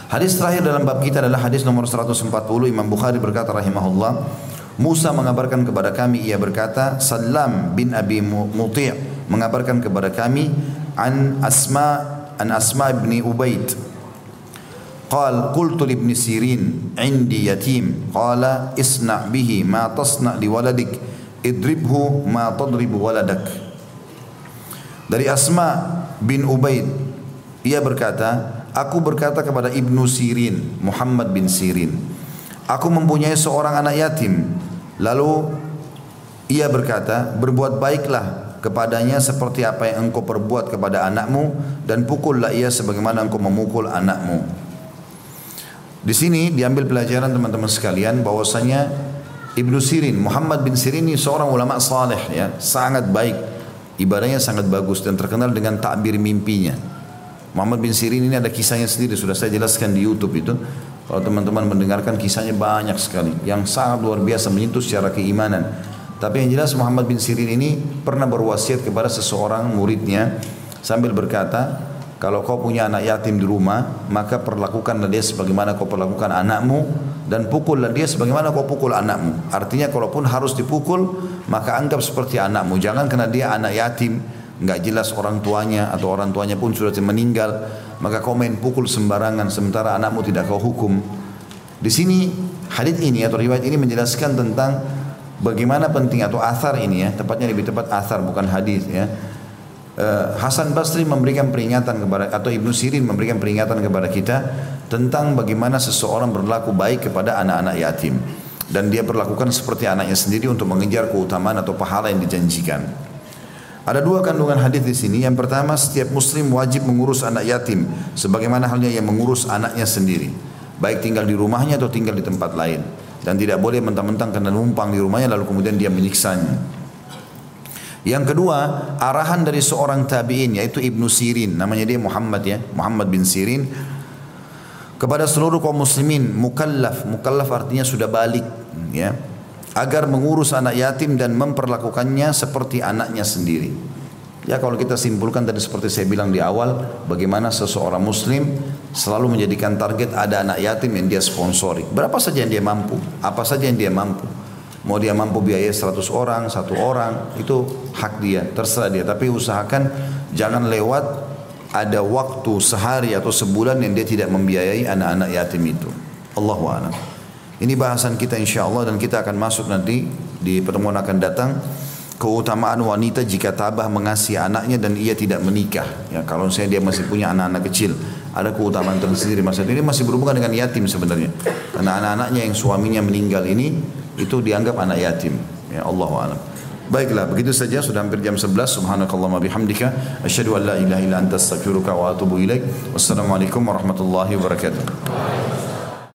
S1: Hadis terakhir dalam bab kita adalah hadis nomor 140 Imam Bukhari berkata rahimahullah Musa mengabarkan kepada kami ia berkata Salam bin Abi Muti' mengabarkan kepada kami an Asma an Asma bin Ubaid قال قلت لابن سيرين عندي يتيم قال اصنع به ما تصنع لولدك اضربه ما تضرب ولدك dari Asma bin Ubaid ia berkata aku berkata kepada Ibnu Sirin Muhammad bin Sirin aku mempunyai seorang anak yatim lalu ia berkata berbuat baiklah kepadanya seperti apa yang engkau perbuat kepada anakmu dan pukullah ia sebagaimana engkau memukul anakmu. Di sini diambil pelajaran teman-teman sekalian bahwasanya Ibnu Sirin, Muhammad bin Sirin ini seorang ulama saleh ya, sangat baik. Ibadahnya sangat bagus dan terkenal dengan takbir mimpinya. Muhammad bin Sirin ini ada kisahnya sendiri sudah saya jelaskan di YouTube itu. Kalau teman-teman mendengarkan kisahnya banyak sekali yang sangat luar biasa menyentuh secara keimanan. Tapi yang jelas Muhammad bin Sirin ini pernah berwasiat kepada seseorang muridnya sambil berkata, kalau kau punya anak yatim di rumah, maka perlakukanlah dia sebagaimana kau perlakukan anakmu dan pukullah dia sebagaimana kau pukul anakmu. Artinya kalaupun harus dipukul, maka anggap seperti anakmu. Jangan karena dia anak yatim, nggak jelas orang tuanya atau orang tuanya pun sudah meninggal, maka kau main pukul sembarangan sementara anakmu tidak kau hukum. Di sini hadis ini atau riwayat ini menjelaskan tentang Bagaimana penting atau asar ini ya, tepatnya lebih tepat asar bukan hadis ya. Uh, Hasan Basri memberikan peringatan kepada atau Ibnu Sirin memberikan peringatan kepada kita tentang bagaimana seseorang berlaku baik kepada anak-anak yatim dan dia perlakukan seperti anaknya sendiri untuk mengejar keutamaan atau pahala yang dijanjikan. Ada dua kandungan hadis di sini. Yang pertama, setiap muslim wajib mengurus anak yatim sebagaimana halnya yang mengurus anaknya sendiri, baik tinggal di rumahnya atau tinggal di tempat lain dan tidak boleh mentang-mentang kena numpang di rumahnya lalu kemudian dia menyiksanya. Yang kedua, arahan dari seorang tabi'in yaitu Ibnu Sirin, namanya dia Muhammad ya, Muhammad bin Sirin kepada seluruh kaum muslimin mukallaf, mukallaf artinya sudah balik ya, agar mengurus anak yatim dan memperlakukannya seperti anaknya sendiri. Ya kalau kita simpulkan tadi seperti saya bilang di awal, bagaimana seseorang muslim selalu menjadikan target ada anak yatim yang dia sponsori. Berapa saja yang dia mampu, apa saja yang dia mampu. Mau dia mampu biaya 100 orang, satu orang, itu hak dia, terserah dia. Tapi usahakan jangan lewat ada waktu sehari atau sebulan yang dia tidak membiayai anak-anak yatim itu. Allahu a'lam. Ini bahasan kita insya Allah dan kita akan masuk nanti di pertemuan akan datang keutamaan wanita jika tabah mengasihi anaknya dan ia tidak menikah. Ya, kalau saya dia masih punya anak-anak kecil, ada keutamaan tersendiri masa ini masih berhubungan dengan yatim sebenarnya. Karena anak-anaknya yang suaminya meninggal ini itu dianggap anak yatim. Ya Allah alam. Baiklah, begitu saja sudah hampir jam 11. Subhanakallahumma bihamdika asyhadu an la ilaha illa anta astaghfiruka wa atubu ilaik. Wassalamualaikum warahmatullahi wabarakatuh.